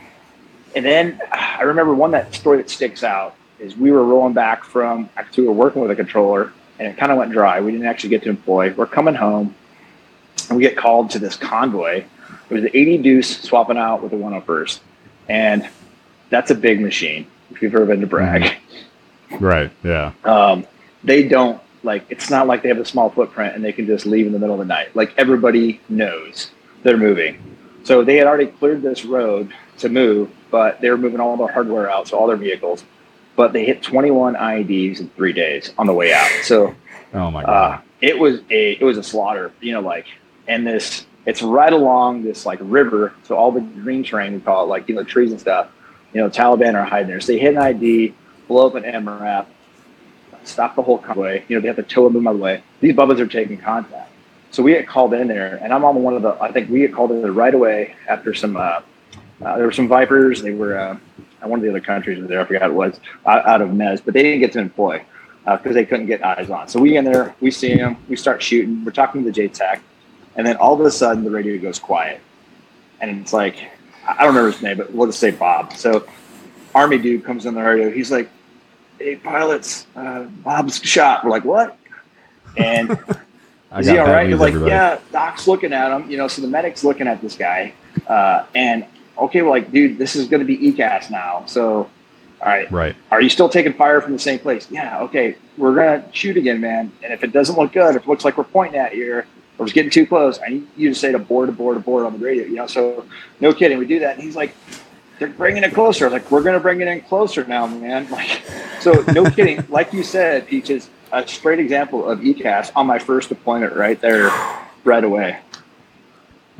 and then I remember one that story that sticks out is we were rolling back from actually we were working with a controller and it kind of went dry. We didn't actually get to employ. We're coming home and we get called to this convoy. It was the 80 Deuce swapping out with the 101st. And that's a big machine if you've ever been to Bragg. Mm-hmm. Right. Yeah. Um, they don't like it's not like they have a small footprint and they can just leave in the middle of the night. Like everybody knows they're moving. So they had already cleared this road to move but they were moving all the hardware out, so all their vehicles. But they hit 21 IEDs in three days on the way out. So, oh my uh, god, uh, it was a it was a slaughter. You know, like and this it's right along this like river, so all the green terrain we call it, like you know trees and stuff. You know, Taliban are hiding there, so they hit an ID, blow up an MRAP, stop the whole convoy. You know, they have to tow them out of the way. These bubbas are taking contact, so we get called in there, and I'm on one of the. I think we get called in there right away after some. Uh, uh, there were some Vipers. They were uh, one of the other countries was there. I forgot it was out, of Mez, but they didn't get to employ because uh, they couldn't get eyes on. So we in there, we see them, we start shooting. We're talking to the JTAC, and then all of a sudden the radio goes quiet, and it's like I don't remember his name, but we'll just say Bob. So army dude comes on the radio. He's like, "Hey, pilots, uh, Bob's shot." We're like, "What?" And is he all right? You're like, everybody. "Yeah." Doc's looking at him. You know, so the medic's looking at this guy, uh, and okay, well, like, dude, this is going to be ECAS now. So, all right. Right. Are you still taking fire from the same place? Yeah. Okay. We're going to shoot again, man. And if it doesn't look good, if it looks like we're pointing at you or it's getting too close, I need you to say to board, to board, to board on the radio, you know? So, no kidding. We do that. And he's like, they're bringing it closer. like, we're going to bring it in closer now, man. Like, so no kidding. Like you said, Peaches, a straight example of ECAS on my first deployment right there, right away.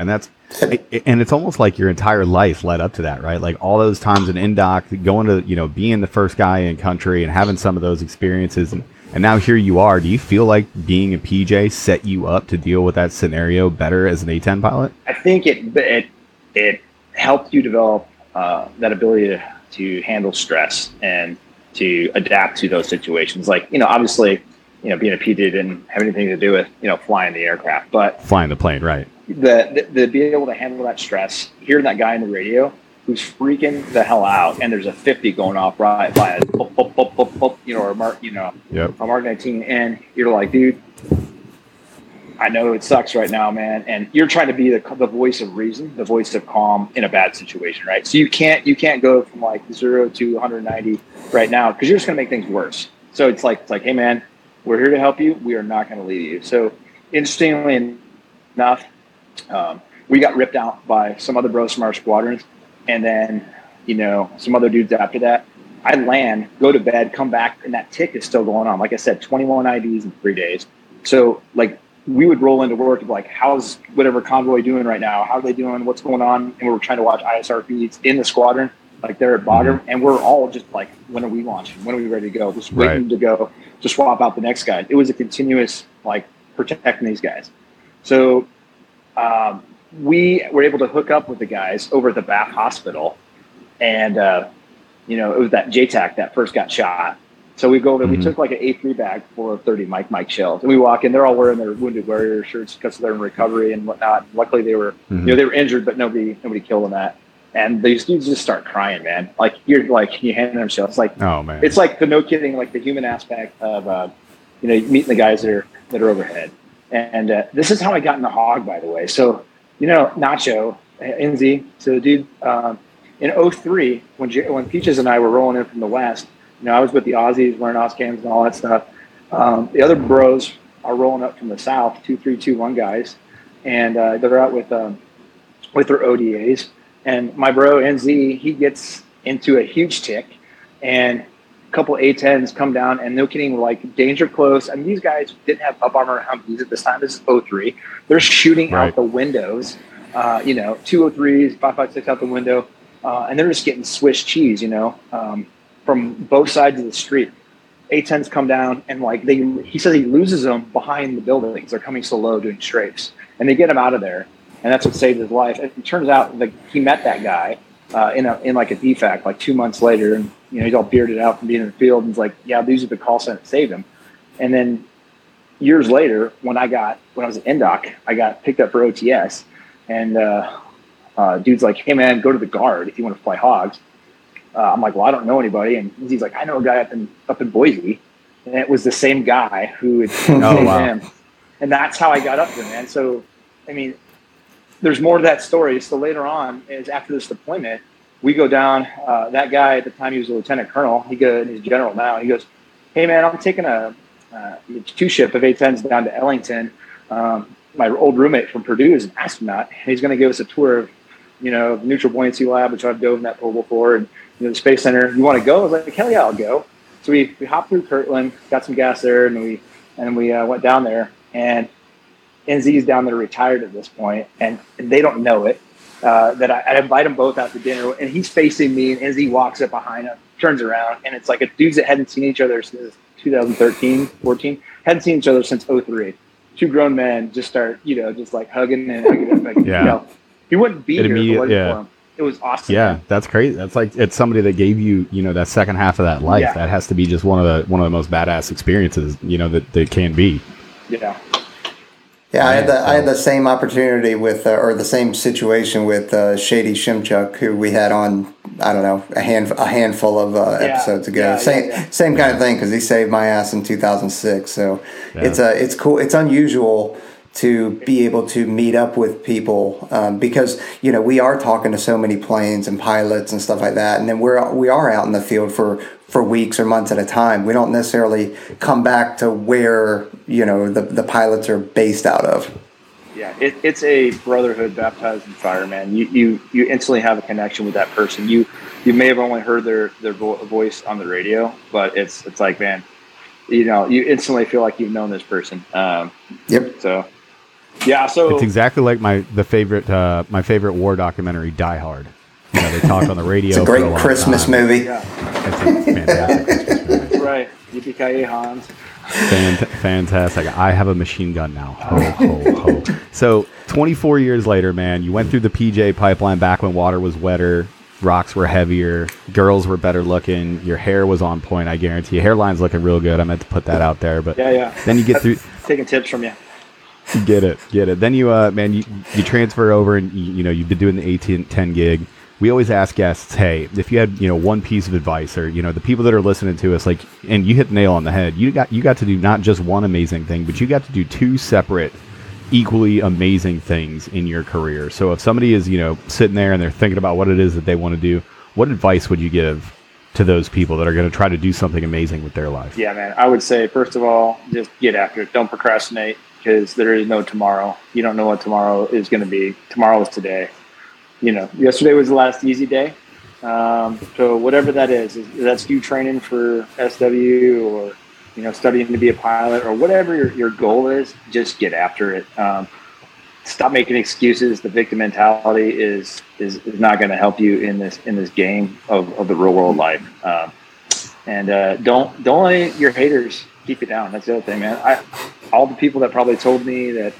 And that's and it's almost like your entire life led up to that, right? Like all those times in Indoc, going to you know being the first guy in country and having some of those experiences, and and now here you are. Do you feel like being a PJ set you up to deal with that scenario better as an A10 pilot? I think it it it helped you develop uh, that ability to, to handle stress and to adapt to those situations. Like you know, obviously, you know, being a PJ didn't have anything to do with you know flying the aircraft, but flying the plane, right? The, the, the be able to handle that stress, hearing that guy in the radio who's freaking the hell out, and there's a 50 going off right by a, you know, or mark, you know, yep. a mark 19, and you're like, dude, I know it sucks right now, man, and you're trying to be the, the voice of reason, the voice of calm in a bad situation, right? So you can't you can't go from like zero to 190 right now because you're just going to make things worse. So it's like it's like, hey, man, we're here to help you. We are not going to leave you. So interestingly enough, um, we got ripped out by some other bros from our squadrons, and then you know some other dudes after that. I land, go to bed, come back, and that tick is still going on. Like I said, 21 IDs in three days. So like we would roll into work like, how's whatever convoy doing right now? How are they doing? What's going on? And we are trying to watch ISR feeds in the squadron, like they're at bottom, mm-hmm. and we're all just like, when are we launching? When are we ready to go? Just waiting right. to go to swap out the next guy. It was a continuous like protecting these guys. So um, we were able to hook up with the guys over at the Bath Hospital, and uh, you know it was that JTAC that first got shot. So we go over. Mm-hmm. We took like an A3 bag full of 30 Mike Mike shells, and we walk in. They're all wearing their wounded warrior shirts because they're in recovery and whatnot. Luckily, they were mm-hmm. you know they were injured, but nobody nobody killed them that. And these dudes just start crying, man. Like you're like you hand them shells. Like oh man, it's like the no kidding, like the human aspect of uh, you know meeting the guys that are that are overhead. And uh, this is how I got in the hog, by the way. So, you know, Nacho, NZ, so dude, um, in 03, when, J- when Peaches and I were rolling in from the West, you know, I was with the Aussies wearing Auscams and all that stuff. Um, the other bros are rolling up from the South, two, three, two, one guys, and uh, they're out with um, with their ODAs. And my bro NZ, he gets into a huge tick, and couple A10s come down, and no kidding, like danger close. I mean, these guys didn't have up armor Humvees at this time. This is 03. They're shooting right. out the windows, uh, you know, 203s, 556 out the window, uh, and they're just getting Swiss cheese, you know, um, from both sides of the street. A10s come down, and like they, he says he loses them behind the buildings. They're coming so low doing strafes, and they get him out of there, and that's what saved his life. It turns out that he met that guy uh, in a in like a DFAC like two months later, and you know he's all bearded out from being in the field, and he's like, "Yeah, these are the call signs that saved him." And then years later, when I got when I was at Indoc, I got picked up for OTS, and uh, uh, dude's like, "Hey man, go to the guard if you want to fly hogs." Uh, I'm like, "Well, I don't know anybody," and he's like, "I know a guy up in up in Boise," and it was the same guy who had oh, wow. him, and that's how I got up there, man. So, I mean, there's more to that story. So later on, is after this deployment, we go down. Uh, that guy at the time he was a lieutenant colonel. He goes, he's general now. He goes, "Hey man, I'm taking a uh, two ship of A10s down to Ellington. Um, my old roommate from Purdue is an astronaut, and he's going to give us a tour of, you know, the neutral buoyancy lab, which I've dove in that pool before, and you know, the space center. You want to go? I was like, hell yeah, I'll go. So we we hopped through Kirtland, got some gas there, and we and we uh, went down there. and NZ's down there retired at this point, and, and they don't know it. Uh, that I, I, invite them both out to dinner, and he's facing me, and NZ walks up behind him, turns around, and it's like a dudes that hadn't seen each other since 2013, 14, hadn't seen each other since 03. Two grown men just start, you know, just like hugging and hugging. Like, yeah. You know, he wouldn't be it here if it yeah. for him. It was awesome. Yeah, that's crazy. That's like it's somebody that gave you, you know, that second half of that life. Yeah. That has to be just one of the one of the most badass experiences, you know, that, that can be. Yeah. Yeah, I had the I had the same opportunity with uh, or the same situation with uh, Shady Shimchuk, who we had on I don't know a hand a handful of uh, yeah, episodes ago. Yeah, same yeah, same kind of thing because he saved my ass in 2006. So it's a uh, it's cool. It's unusual to be able to meet up with people um, because you know we are talking to so many planes and pilots and stuff like that, and then we're we are out in the field for for weeks or months at a time. We don't necessarily come back to where you know the, the pilots are based out of. Yeah, it, it's a brotherhood baptized in fire, man. You, you you instantly have a connection with that person. You you may have only heard their their vo- voice on the radio, but it's it's like man, you know, you instantly feel like you've known this person. Um, yep. So yeah, so it's exactly like my the favorite uh, my favorite war documentary, Die Hard. You know, they talk on the radio. it's a great a Christmas time. movie. Yeah. It's a fantastic Christmas movie. Right. Yippee Hans. Fant- fantastic. I have a machine gun now. Ho, ho, ho. So, 24 years later, man, you went through the PJ pipeline back when water was wetter, rocks were heavier, girls were better looking, your hair was on point, I guarantee. Your hairline's looking real good. I meant to put that out there. But yeah, yeah. then you get through. Taking tips from you. Get it, get it. Then you, uh, man, you, you transfer over and you, you know you've been doing the 18 10 gig we always ask guests, hey, if you had you know one piece of advice, or you know the people that are listening to us, like, and you hit the nail on the head. You got you got to do not just one amazing thing, but you got to do two separate, equally amazing things in your career. So if somebody is you know sitting there and they're thinking about what it is that they want to do, what advice would you give to those people that are going to try to do something amazing with their life? Yeah, man. I would say first of all, just get after it. Don't procrastinate because there is no tomorrow. You don't know what tomorrow is going to be. Tomorrow is today you know, yesterday was the last easy day. Um, so whatever that is, that's you training for SW or you know studying to be a pilot or whatever your, your goal is, just get after it. Um, stop making excuses. The victim mentality is is, is not going to help you in this in this game of, of the real world life. Um, and uh, don't don't let your haters keep you down. That's the other thing, man. I all the people that probably told me that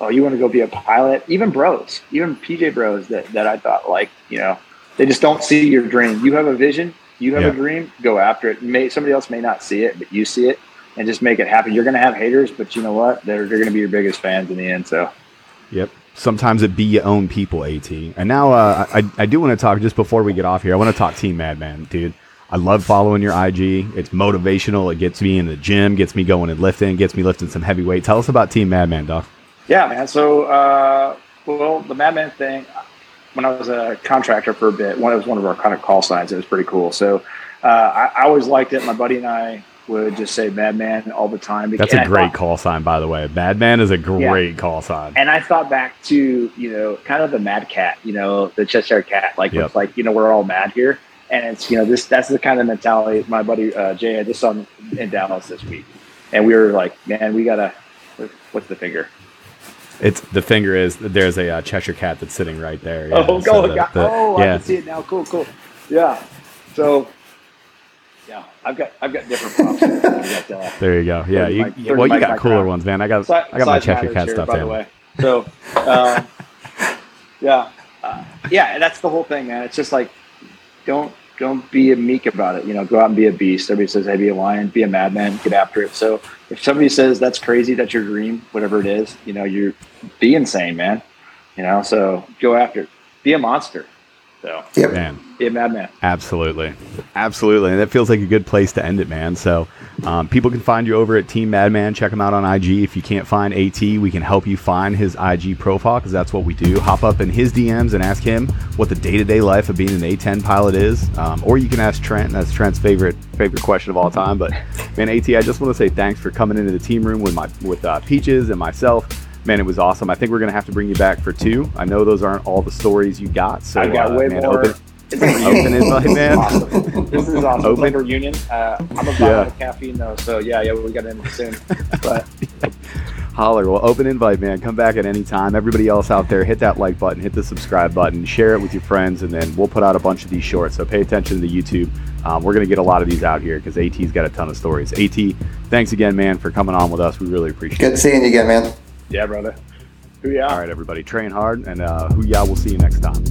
oh, you want to go be a pilot? Even bros, even PJ bros that, that I thought like, you know, they just don't see your dream. You have a vision, you have yeah. a dream, go after it. May somebody else may not see it, but you see it and just make it happen. You're going to have haters, but you know what? They're, they're going to be your biggest fans in the end. So, yep. Sometimes it be your own people, AT. And now uh, I, I do want to talk just before we get off here. I want to talk Team Madman, dude. I love following your IG. It's motivational. It gets me in the gym, gets me going and lifting, gets me lifting some heavy weight. Tell us about Team Madman, Doc. Yeah, man. So, uh, well, the Madman thing, when I was a contractor for a bit, one, it was one of our kind of call signs. It was pretty cool. So, uh, I, I, always liked it. My buddy and I would just say Madman all the time. That's a great thought, call sign, by the way. Madman is a great yeah. call sign. And I thought back to, you know, kind of the Mad Cat, you know, the Cheshire Cat. Like, yep. like, you know, we're all mad here. And it's, you know, this that's the kind of mentality my buddy uh, Jay, I just saw in Dallas this week. And we were like, man, we got to, what's the finger? It's the finger is there's a uh, Cheshire cat that's sitting right there. Yeah. Oh, so the, the, oh, yeah. I can see it now. Cool, cool. Yeah. So, yeah, I've got I've got different props. got, uh, there you go. Yeah, you, my, well, you got cooler ones, man. I got I got my Cheshire cat here, stuff. By the way, so um, yeah, uh, yeah, that's the whole thing, man. It's just like don't don't be a meek about it. You know, go out and be a beast. Everybody says, "Hey, be a lion, be a madman, get after it." So if somebody says that's crazy, that's your dream, whatever it is, you know, you're be insane, man. You know, so go after it. Be a monster. So, yep. man, be a madman. Absolutely, absolutely, and that feels like a good place to end it, man. So, um, people can find you over at Team Madman. Check him out on IG. If you can't find AT, we can help you find his IG profile because that's what we do. Hop up in his DMs and ask him what the day-to-day life of being an A10 pilot is, um, or you can ask Trent. That's Trent's favorite favorite question of all time. But man, AT, I just want to say thanks for coming into the team room with my with uh, Peaches and myself man, it was awesome. I think we're gonna have to bring you back for two. I know those aren't all the stories you got. So I got uh, way man, more. Open, open invite, man. Awesome. This is awesome. Open. Like a reunion. Uh, I'm a yeah. of caffeine though, so yeah, yeah, we got in soon. But Holler. Well, open invite, man. Come back at any time. Everybody else out there, hit that like button, hit the subscribe button, share it with your friends, and then we'll put out a bunch of these shorts. So pay attention to the YouTube. Um, we're going to get a lot of these out here because AT's got a ton of stories. AT, thanks again, man, for coming on with us. We really appreciate Good it. Good seeing you again, man. Yeah, brother. Who yeah? All right, everybody. Train hard, and uh, Hoo-yah, we'll see you next time.